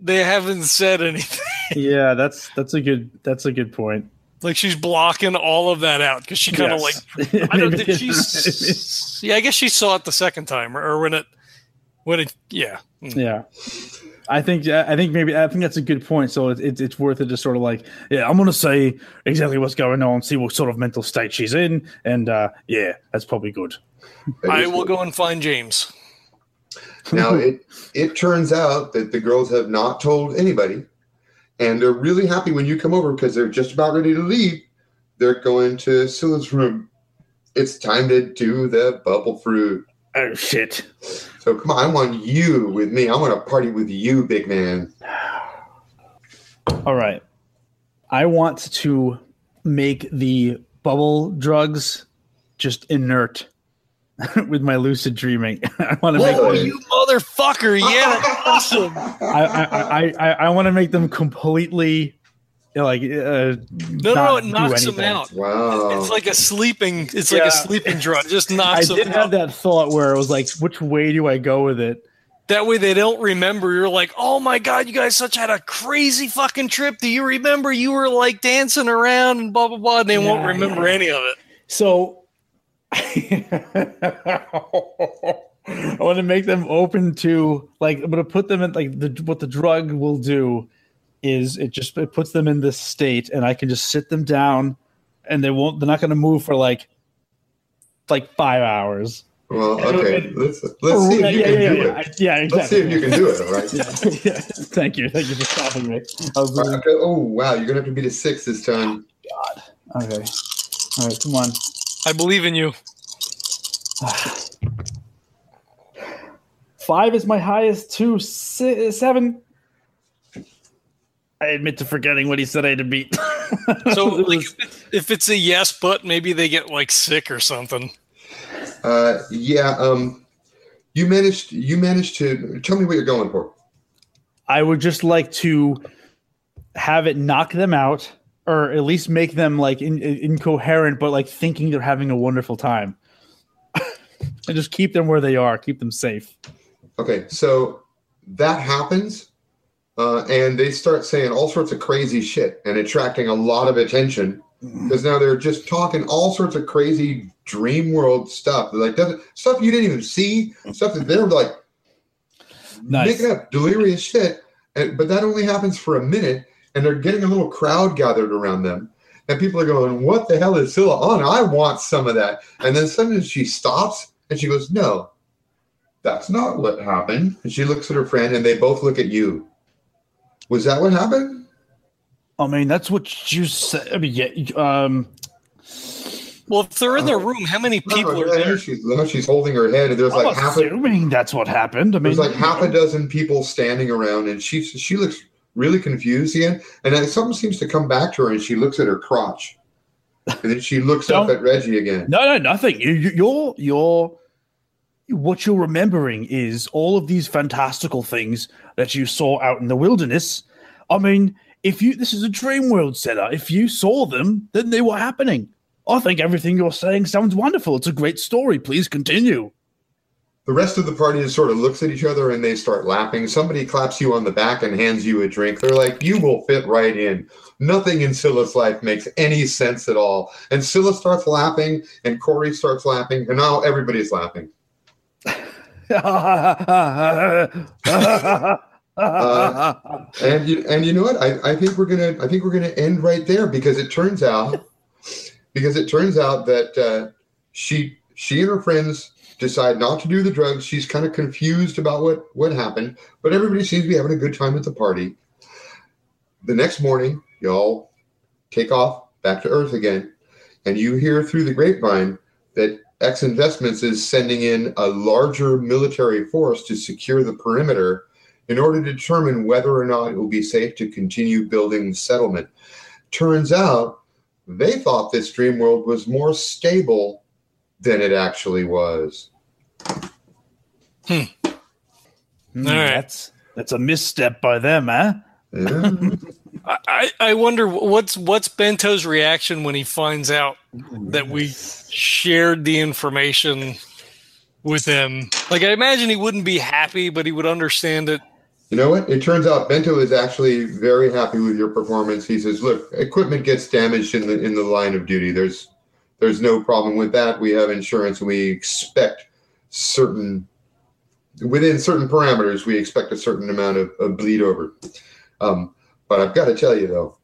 they haven't said anything.
Yeah, that's that's a good that's a good point.
like she's blocking all of that out because she kind of
Yes.
like I don't
Maybe
did she
it's-
s- yeah I guess she saw it the second time or, or when it when it yeah Mm.
Yeah. I think I think maybe I think that's a good point. So it's it's, it's worth it to sort of like yeah I'm gonna say exactly what's going on, see what sort of mental state she's in, and uh, yeah, that's probably good.
I will go and find James.
Now it it turns out that the girls have not told anybody, and they're really happy when you come over because they're just about ready to leave. They're going to Scylla's room. It's time to do the bubble fruit.
Oh shit!
So come on, I want you with me. I want to party with you, big man.
All right, I want to make the bubble drugs just inert with my lucid dreaming. I want to make
Oh,
them,
you motherfucker! Yeah, that's awesome.
I I I, I, I want to make them completely like uh,
No, no, no, it knocks them out.
Wow.
It's like a sleeping. It's like a sleeping drug. Just knocks.
I
knocks
did
them
have
out.
that thought where it was like, which way do I go with it?
That way they don't remember. You're like, oh my god, you guys such had a crazy fucking trip. Do you remember you were like dancing around and blah blah blah? And they won't remember
yeah.
any of it.
So I want to make them open to like I'm gonna put them in like the what the drug will do is it just it puts them in this state and I can just sit them down and they won't they're not gonna move for like like five hours.
Well, okay. Let's let's oh, see
yeah,
if you
yeah,
can
yeah,
do
yeah,
it.
Yeah, exactly.
Let's see if you can do it. All right.
yeah. Thank you. Thank you for stopping me. I was
All
really-
right, okay. Oh wow, you're gonna have to beat a six this time. God.
Okay. All right, come on.
I believe in you.
Five is my highest. Two, seven. I admit to forgetting what he said I had to beat.
So like, if, it's, if it's a yes, but maybe they get like sick or something.
Uh, yeah. Um, you managed. You managed to tell me what you're going for.
I would just like to have it knock them out, or at least make them like in, in- incoherent, but like thinking they're having a wonderful time, and just keep them where they are, keep them safe.
Okay, so that happens, uh, and they start saying all sorts of crazy shit and attracting a lot of attention because now they're just talking all sorts of crazy dream world stuff, like doesn't stuff you didn't even see, stuff that they're like
Nice.
making up delirious shit. And, but that only happens for a minute, and they're getting a little crowd gathered around them. And people are going, What the hell is Scylla on? I want some of that. And then suddenly she stops and she goes, No, that's not what happened. And she looks at her friend and they both look at you. Was that what happened?
I mean, that's what you said. I mean, yeah. Um,
Well, if they're in their room, how many people
No,
are there?
She's, no, she's holding her head, and there's
I'm
like half a,
assuming that's what happened. I mean,
there's like half a dozen people standing around, and she she looks really confused again. And then something seems to come back to her, and she looks at her crotch, and then she looks up at Reggie again.
No, no, nothing. You, you, you're, you're, what you're remembering is all of these fantastical things that you saw out in the wilderness. I mean, if you, this is a dream world setup. If you saw them, then they were happening. I think everything you're saying sounds wonderful. It's a great story. Please continue.
The rest of the party just sort of looks at each other and they start laughing. Somebody claps you on the back and hands you a drink. They're like, "You will fit right in." Nothing in Scylla's life makes any sense at all. And Scylla starts laughing, and Corey starts laughing, and now everybody's laughing. And you, and you know what? I, I think we're gonna I think we're gonna end right there because it turns out because it turns out that uh, she she and her friends decide not to do the drugs. She's kind of confused about what what happened, but everybody seems to be having a good time at the party. The next morning, y'all take off back to Earth again, and you hear through the grapevine that X Investments is sending in a larger military force to secure the perimeter in order to determine whether or not it will be safe to continue building the settlement. Turns out they thought this dream world was more stable than it actually was.
Hmm,
All right.
That's that's a misstep by them, huh?
Yeah.
I, I I wonder what's what's Bento's reaction when he finds out that we shared the information with him. Like I imagine he wouldn't be happy, but he would understand it.
You know what? It turns out Bento is actually very happy with your performance. He says, "Look, equipment gets damaged in the in the line of duty. There's there's no problem with that. We have insurance, we expect certain within certain parameters. We expect a certain amount of, of bleed over. Um, but I've got to tell you though,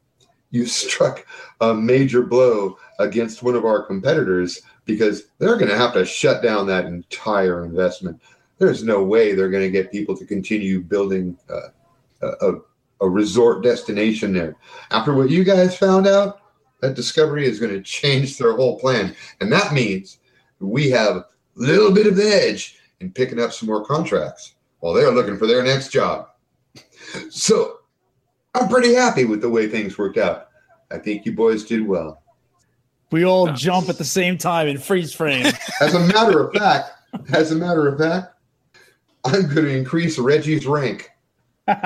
you struck a major blow against one of our competitors because they're going to have to shut down that entire investment there's no way they're going to get people to continue building uh, a, a resort destination there. After what you guys found out, that discovery is going to change their whole plan. And that means we have little bit of edge in picking up some more contracts while they're looking for their next job. So I'm pretty happy with the way things worked out. I think you boys did well.
We all jump at the same time in freeze frame.
As a matter of fact, as a matter of fact, I'm going to increase Reggie's rank.
That's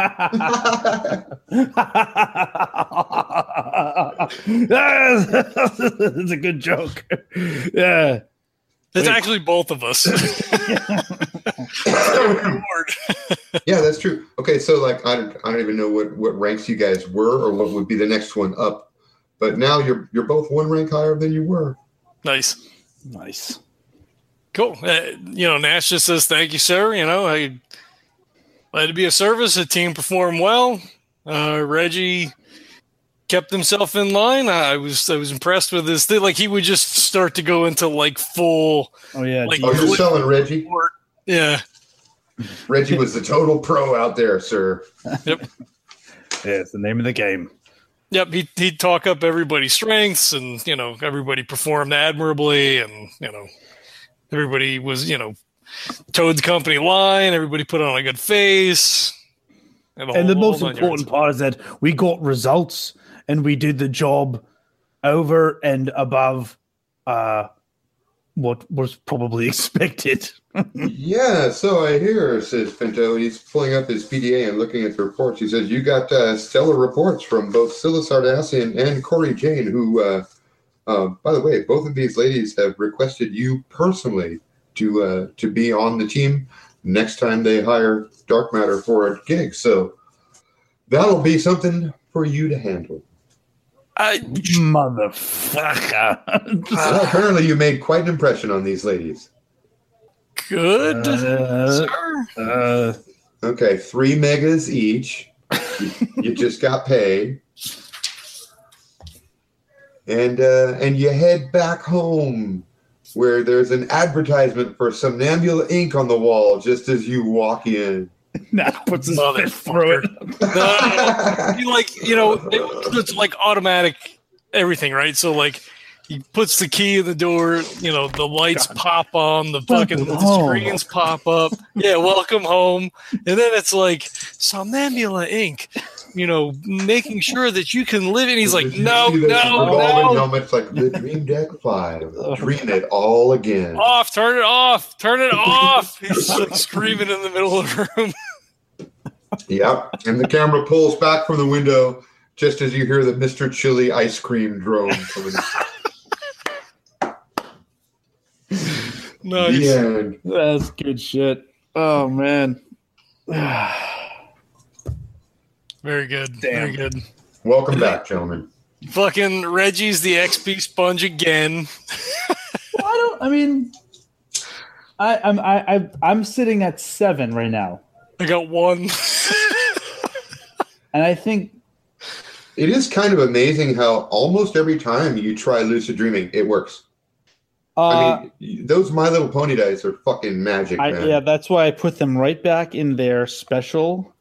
a good joke. Yeah.
It's
Wait.
actually both of us.
Yeah, that's true. Okay, so like I don't, I don't even know what what ranks you guys were or what would be the next one up. But now you're you're both one rank higher than you were.
nice.
Nice.
Cool. Uh, you know, Nash just says, "Thank you, sir." You know, I glad to be of service. The team performed well. Uh, Reggie kept himself in line. I was I was impressed with this thing. Like he would just start to go into like full.
Oh yeah.
Like-
Oh, you're selling Reggie.
Yeah.
Reggie was the total pro out there, sir. Yep.
yeah, it's the name of the game.
Yep. He he'd talk up everybody's strengths, and you know everybody performed admirably, and you know everybody was you know Toad's company line. Everybody put on a good face. And,
And the most important part is that we got results and we did the job over and above uh, what was probably expected.
Yeah, so I hear, says Bento. He's pulling up his PDA and looking at the reports. He says, You got uh, stellar reports from both Scylla Sardassian and Corey Jane, who, uh, uh, by the way, both of these ladies have requested you personally to uh, to be on the team next time they hire Dark Matter for a gig. So that'll be something for you to handle.
I,
Motherfucker.
Well, apparently, you made quite an impression on these ladies.
good,
Uh,
sir.
uh,
Okay, three megas each. You, you just got paid, and uh, and you head back home, where there's an advertisement for Somnambula Inc on the wall just as you walk in.
now puts his fist through it.
No, you like you know it- it's like automatic everything, right? So like he puts the key in the door, you know, the lights pop on, the fucking the screens pop up. Yeah, welcome home. And then it's like Somnambula Inc. You know, making sure that you can live. And he's like, no, no, no,
helmets like the Dream Deck Five. Dream it all again.
off, turn it off, turn it off. He's like screaming in the middle of the room.
Yep. And the camera pulls back from the window just as you hear the Mr. Chili ice cream drone coming.
Nice.
The end.
That's good shit. Oh man.
Very good.
Damn.
Very good.
Welcome back, gentlemen.
Fucking Reggie's the XP sponge again.
Well, I don't. I mean, I, I'm I, I I'm sitting at seven right now,
I got one.
and I think
It is kind of amazing how almost every time you try lucid dreaming, it works.
uh,
I mean, those My Little Pony dice are fucking magic,
I,
man.
yeah, that's why I put them right back in their special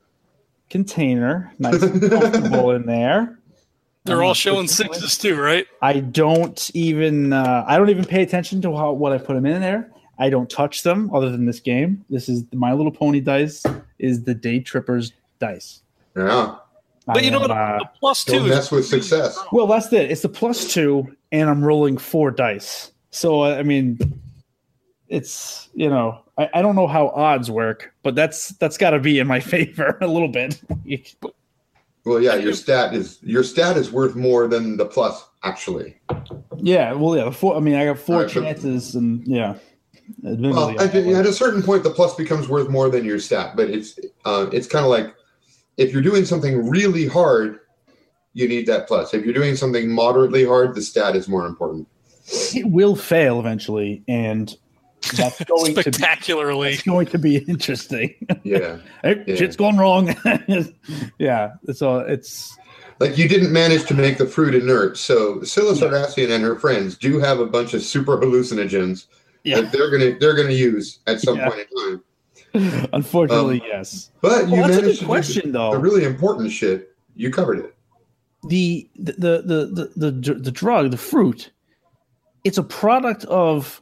container, nice and comfortable in there.
They're
I'm
all showing
pushing away.
sixes too, right?
I don't even uh, I don't even pay attention to how what I put them in there. I don't touch them other than this game. This is My Little Pony dice is the Day Trippers dice.
yeah.
But you know
I
what?
uh,
The plus 2
Don't
is
mess with success.
well, that's it. It's the plus two, and I'm rolling four dice. So I mean, it's you know I, I don't know how odds work, but that's that's got to be in my favor a little bit.
Well, yeah, your stat is your stat is worth more than the plus, actually.
yeah, well, yeah. Four. I mean, I got four
right, but-
chances, and yeah.
Well, at a certain point, the plus becomes worth more than your stat. But it's uh, it's kind of like if you're doing something really hard, you need that plus. If you're doing something moderately hard, the stat is more important.
it will fail eventually, and that's going to be
spectacularly.
it's going to be interesting.
Yeah,
hey,
Yeah.
shit's going wrong. yeah, so it's
like you didn't manage to make the fruit inert, so Scylla Sardassian and her friends do have a bunch of super hallucinogens
yeah.
that they're gonna they're gonna use at some
Yeah.
point in time.
Unfortunately,
Um,
yes.
But you
Well, that's a
managed
good
to
question, though.
the really important shit. You covered it.
the the the the the, the, the drug, the fruit, it's a product of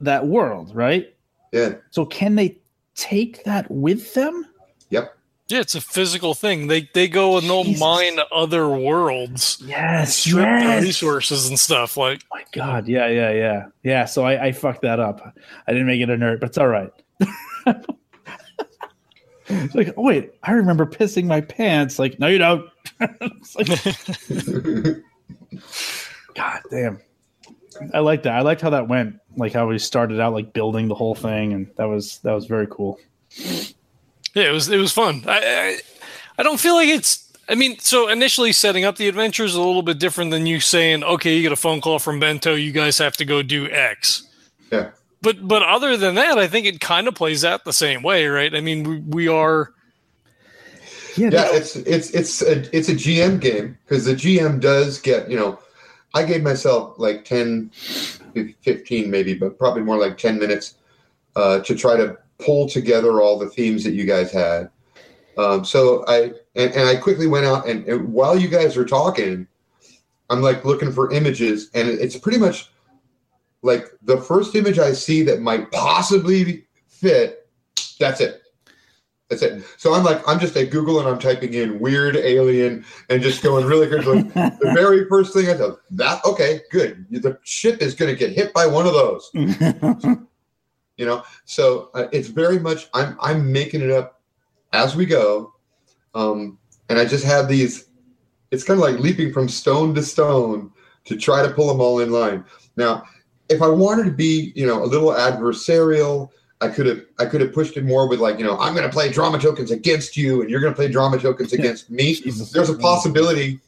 that world, right?
Yeah.
So can they take that with them?
Yep.
Yeah, it's a physical thing. They they go and they'll
Jesus.
mine other worlds,
Yes,
strip their
yes.
resources and stuff. Like
My God, yeah, yeah, yeah, yeah. So I, I fucked that up. I didn't make it a nerd, but it's all right. It's like, oh, wait, I remember pissing my pants. Like, no, you don't. It's like, God damn. I like that. I liked how that went. Like how we started out, like building the whole thing, and that was that was very cool.
yeah, it was it was fun. I, I I don't feel like it's. I mean, so initially setting up the adventure is a little bit different than you saying, okay, you get a phone call from Bento, you guys have to go do X.
Yeah.
But but other than that, I think it kind of plays out the same way, right? I mean, we, we are
Yeah,
Yeah, it's it's it's a it's a GM game because the GM does get you know, I gave myself like 10, 15 maybe, but probably more like ten minutes uh, to try to pull together all the themes that you guys had. Um, so I and, and I quickly went out and, and while you guys are talking, I'm like looking for images and it's pretty much like the first image I see that might possibly fit. That's it. That's it. So I'm like, I'm just at Google and I'm typing in weird alien and just going really good. Like, the very first thing I thought, that okay, good. The ship is going to get hit by one of those. You know, so uh, it's very much I'm I'm making it up as we go, um, and I just have these. It's kind of like leaping from stone to stone to try to pull them all in line. Now, if I wanted to be, you know, a little adversarial, I could have I could have pushed it more with like, you know, I'm going to play drama tokens against you, and you're going to play drama tokens against me.
Jesus.
There's a possibility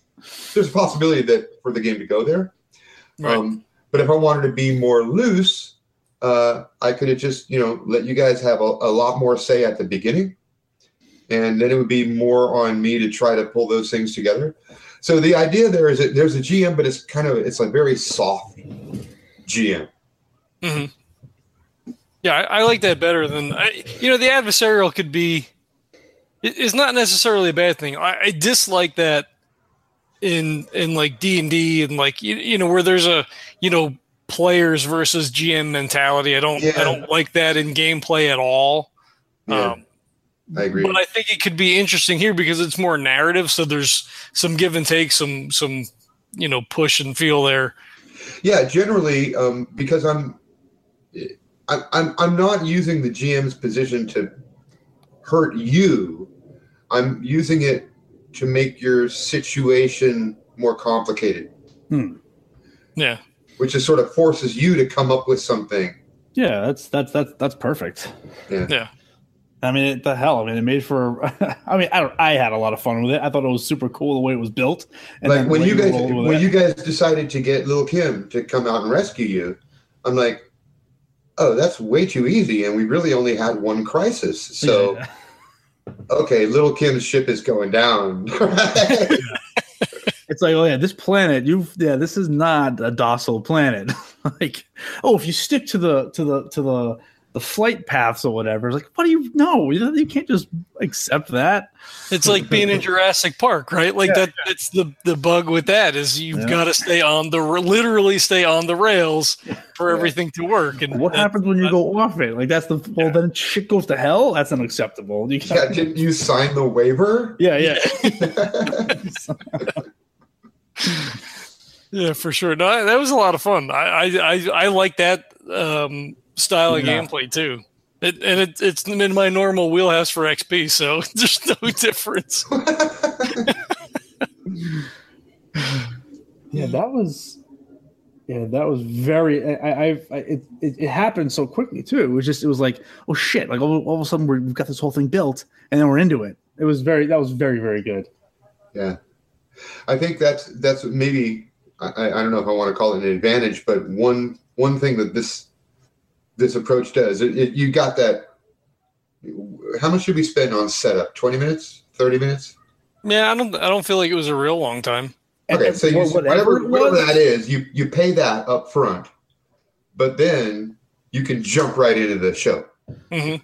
there's a possibility that for the game to go there.
Right.
Um, but if I wanted to be more loose, uh, I could have just, you know, let you guys have a, a lot more say at the beginning. And then it would be more on me to try to pull those things together. So the idea there is that there's a GM, but it's kind of it's a very soft GM.
hmm Yeah, I, I like that better than I, you know. The adversarial could be it- it's not necessarily a bad thing. I, I dislike that in in like D and D and like you, you know where there's a you know players versus GM mentality. I don't
Yeah.
I don't like that in gameplay at all.
Yeah,
Um,
I agree.
but I think it could be interesting here because it's more narrative. So there's some give and take, some some you know push and feel there.
Yeah, generally, um, because I'm, I, I'm, I'm not using the GM's position to hurt you. I'm using it to make your situation more complicated, Hmm.
Yeah,
which is sort of forces you to come up with something.
Yeah, that's that's that's that's perfect.
Yeah.
yeah.
I mean, it, the hell. I mean, it made for. I mean, I. I had a lot of fun with it. I thought it was super cool the way it was built.
like when you guys, when
it.
you guys decided to get Little Kim to come out and rescue you, I'm like, oh, that's way too easy, and we really only had one crisis. So.
Yeah.
okay, little Kim's ship is going down.
it's like, oh yeah, this planet, you've, yeah, this is not a docile planet. like, oh, if you stick to the to the to the the flight paths or whatever, it's like, what do you know? You, you can't just accept that.
It's like being in Jurassic Park, right? Like
Yeah,
that. It's the the bug with that is you've
Yeah.
got to stay on the literally stay on the rails for
Yeah.
everything to work. And
What
that-
happens when you go off it? Like that's the well, then shit goes to hell. That's unacceptable. You
yeah,
can't-
didn't you sign the waiver?
yeah, yeah.
Yeah, for sure. No, that was a lot of fun. I I I, I like that um, style of
Yeah.
gameplay too. It, and it, it's in my normal wheelhouse for XP, so there's no difference.
Yeah, that was. Yeah, that was very. I, I, I it, it, it happened so quickly too. It was just, it was like, oh shit! Like all, all of a sudden, we're, we've got this whole thing built, and then we're into it. It was very. That was very, very good.
yeah, I think that's that's maybe I, I I don't know if I want to call it an advantage, but one one thing that this this approach does it, it, you got that. How much should we spend on setup? Twenty minutes? Thirty minutes?
Yeah, I don't I don't feel like it was a real long time.
Okay,
And-
so you,
wha-
whatever
it
whatever that is, you you pay that up front, but then you can jump right into the show.
hmm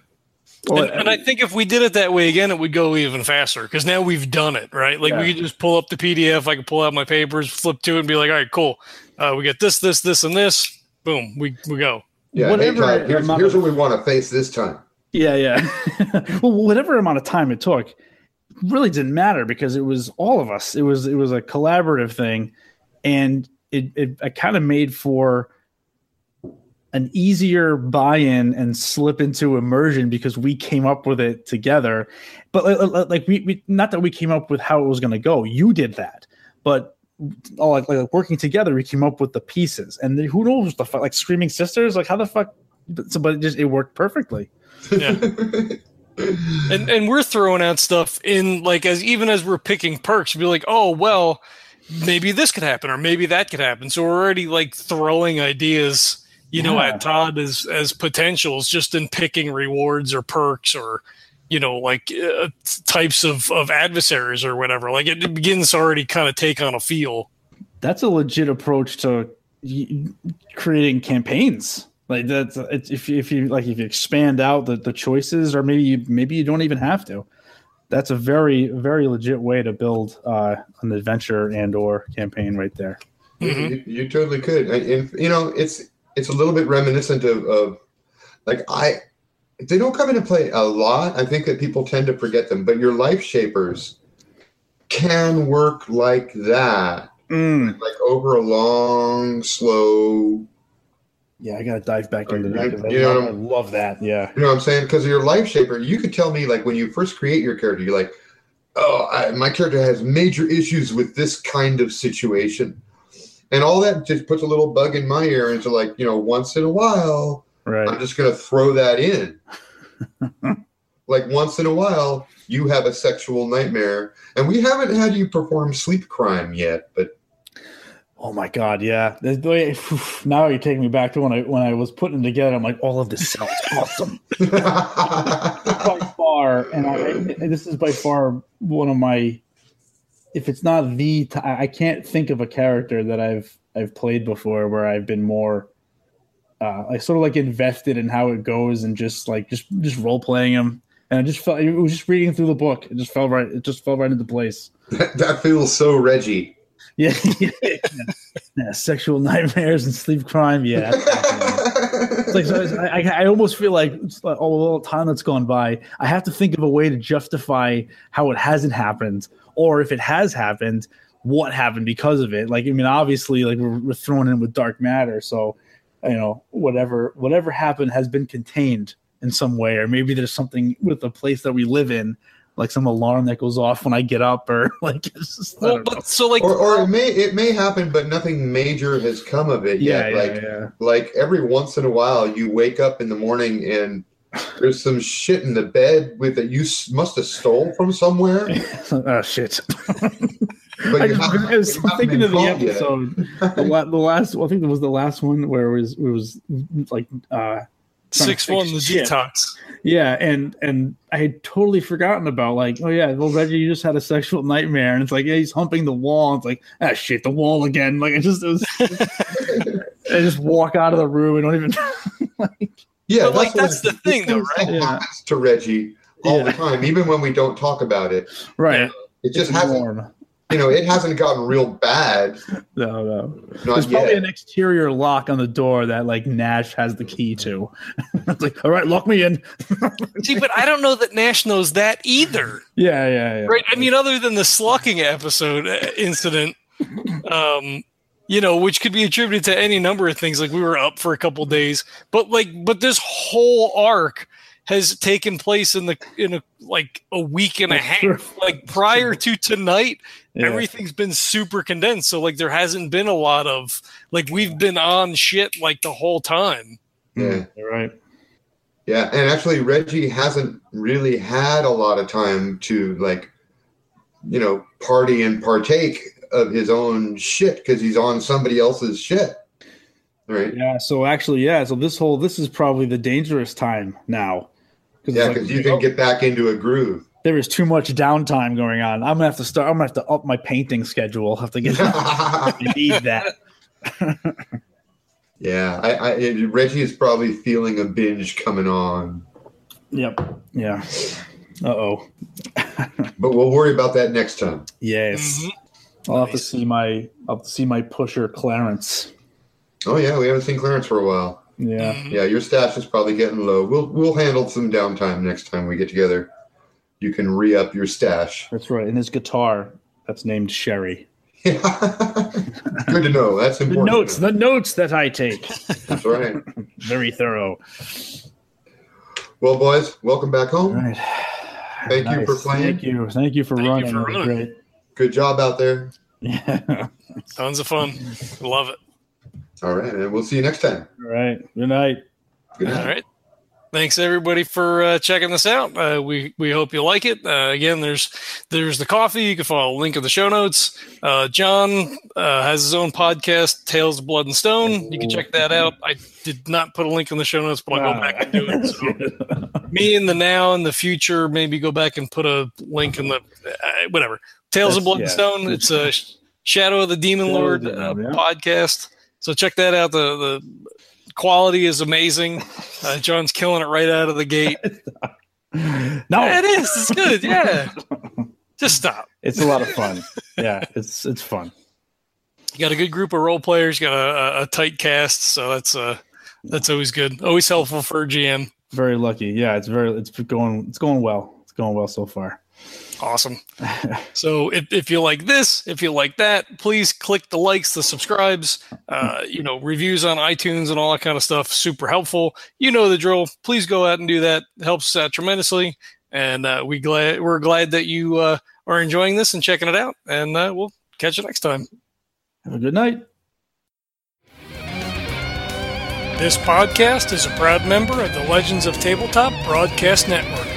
Well,
and, and I think if we did it that way again, it would go even faster because now we've done it, right? Like we could just pull up the PDF. I could pull out my papers, flip to it, and be like, "All right, cool. Uh, we get this, this, this, and this. Boom, we we go."
Yeah,
Whatever
hey, Todd, here's, here's
of-
what we want to face this time.
Yeah, yeah. well, whatever amount of time it took really didn't matter because it was all of us. It was it was a collaborative thing, and it it, it kind of made for an easier buy-in and slip into immersion because we came up with it together. But like- like, like we, we not that we came up with how it was going to go. You did that, but all like, like working together, we came up with the pieces. And who knows the fuck? Like screaming sisters, like how the fuck? So, but it just it worked perfectly.
Yeah. and and we're throwing out stuff in like as even as we're picking perks, be like, oh well, maybe this could happen or maybe that could happen. So we're already like throwing ideas, you know, at Todd as as potentials just in picking rewards or perks or you know like uh, types of of adversaries or whatever. Like it begins to already kind of take on a feel.
that's a legit approach to creating campaigns like that's if you, if you like if you expand out the, the choices or maybe you maybe you don't even have to that's a very very legit way to build uh, an adventure and or campaign right there
Mhm.
you, you totally could, and, and, you know, it's it's a little bit reminiscent of, of like I. They don't come into play a lot. I think that people tend to forget them, but your life shapers can work like that,
Mm.
like over a long, slow.
yeah i gotta dive back into that. I,
You know-
I love that yeah
You know what I'm saying? Because your life shaper, you could tell me like when you first create your character, you're like, oh, I, my character has major issues with this kind of situation. And all that just puts a little bug in my ear into like, you know, once in a while,
right
I'm just going to throw that in. like once in a while, you have a sexual nightmare, and we haven't had you perform sleep crime yet, but
Oh my god, yeah. The- the way- now you're taking me back to when I when I was putting it together. I'm like, all of this sounds awesome. by far, and I, and this is by far one of my. If it's not the, t- I can't think of a character that I've I've played before where I've been more, uh, like sort of like invested in how it goes and just like just just role playing him. And I just felt it was just reading through the book. It just fell right. It just fell right into place.
that, that feels so Reggie.
Yeah, yeah, yeah. sexual nightmares and sleep crime. Yeah, it's like so I, I, I almost feel like like all the little time that's gone by. I have to think of a way to justify how it hasn't happened, or if it has happened, what happened because of it. Like I mean, obviously, like we're, we're thrown in with dark matter, so you know whatever whatever happened has been contained in some way, or maybe there's something with the place that we live in. Like some alarm that goes off when I get up, or like it's just,
Well,
don't know.
but so like
or, or it may it may happen, but nothing major has come of it
yeah,
yet.
yeah,
like
yeah.
like every once in a while, you wake up in the morning and there's some shit in the bed with that you must have stole from somewhere.
oh shit!
But
I, just,
haven't-
I was thinking of the episode. The, la- the last, well, I think it was the last one where it was it was like, uh,
six one the
Shit.
detox.
yeah, and and I had totally forgotten about like, oh yeah, well Reggie, you just had a sexual nightmare, and it's like, yeah, he's humping the wall. It's like, ah, shit, the wall again. Like I just, it was, I just walk out of the room and don't even. like,
Yeah,
But, like,
what-
that's the thing, though,
right? Yeah.
happens to Reggie all
Yeah.
the time, even when we don't talk about it.
right,
It just
It's
hasn't,
warm.
You know, it hasn't gotten real bad.
No, no.
Not
There's probably an exterior lock on the door that like Nash has the key to. it's like, all right, lock me in.
See, but I don't know that Nash knows that either.
Yeah, yeah, yeah.
Right? I mean, other than the slucking episode uh, incident, um, you know, which could be attributed to any number of things. Like we were up for a couple days, but like, but this whole arc has taken place in the in a like a week and a half.
true.
Like prior to tonight,
Yeah.
everything's been super condensed. So like, there hasn't been a lot of like we've been on shit like the whole time.
Yeah.
You're right.
Yeah, and actually, Reggie hasn't really had a lot of time to like, you know, party and partake of his own shit because he's on somebody else's shit. Right?
Yeah. So actually, yeah. So this whole this is probably the dangerous time now.
Yeah,
it's like,
because you can get back into a groove.
there is too much downtime going on. I'm gonna have to start. I'm gonna have to up my painting schedule. I'll have to get. I need that.
yeah, I, I Reggie is probably feeling a binge coming on,
Yep. Yeah. Uh oh.
but we'll worry about that next time.
Yes.
Mhm.
I'll have to see my. I'll have to see my pusher Clarence.
Oh yeah, we haven't seen Clarence for a while.
Yeah.
Mhm.
Yeah, your stash is probably getting low. We'll we'll handle some downtime next time we get together. You can re up your stash.
That's right. And his guitar. That's named Sherry.
Yeah. Good to know. That's
The
important.
notes. The notes that I take.
That's right.
Very thorough.
Well, boys, welcome back home.
right.
Thank you for playing.
Thank you. Thank you for
Thank you
running.
for running.
Great.
Good job out there.
Yeah.
Tons of fun. Love it.
All right, and we'll see you next time.
All right. Good night.
Good night.
All right. Thanks everybody for uh, checking this out. Uh, we we hope you like it. Uh, again, there's there's the coffee. You can follow a link in the show notes. Uh, John uh, has his own podcast, Tales of Blood and Stone. You can check that out. I did not put a link in the show notes, but I'll go back and do it. So me in the now and the future, maybe go back and put a link in the uh, whatever. Tales
That's-
of Blood
yeah.
and Stone. It's a Shadow of the Demon
Shadow
Lord
the
uh,
yeah.
podcast. So check that out. The the quality is amazing. Uh, John's killing it right out of the gate.
no,
Yeah, it is. It's good. Yeah. Just stop.
it's a lot of fun. Yeah, it's it's fun.
You got a good group of role players. You got a, a, a tight cast, so that's uh that's always good. Always helpful for a GM.
Very lucky. Yeah, it's very it's going it's going well. It's going well so far.
Awesome. So if, if you like this, if you like that, please click the likes, the subscribes, uh, you know, reviews on iTunes and all that kind of stuff. Super helpful. You know the drill. Please go out and do that. It helps out tremendously. And uh, we glad we're glad that you uh, are enjoying this and checking it out. And uh, we'll catch you next time.
Have a good night.
This podcast is a proud member of the Legends of Tabletop Broadcast Network.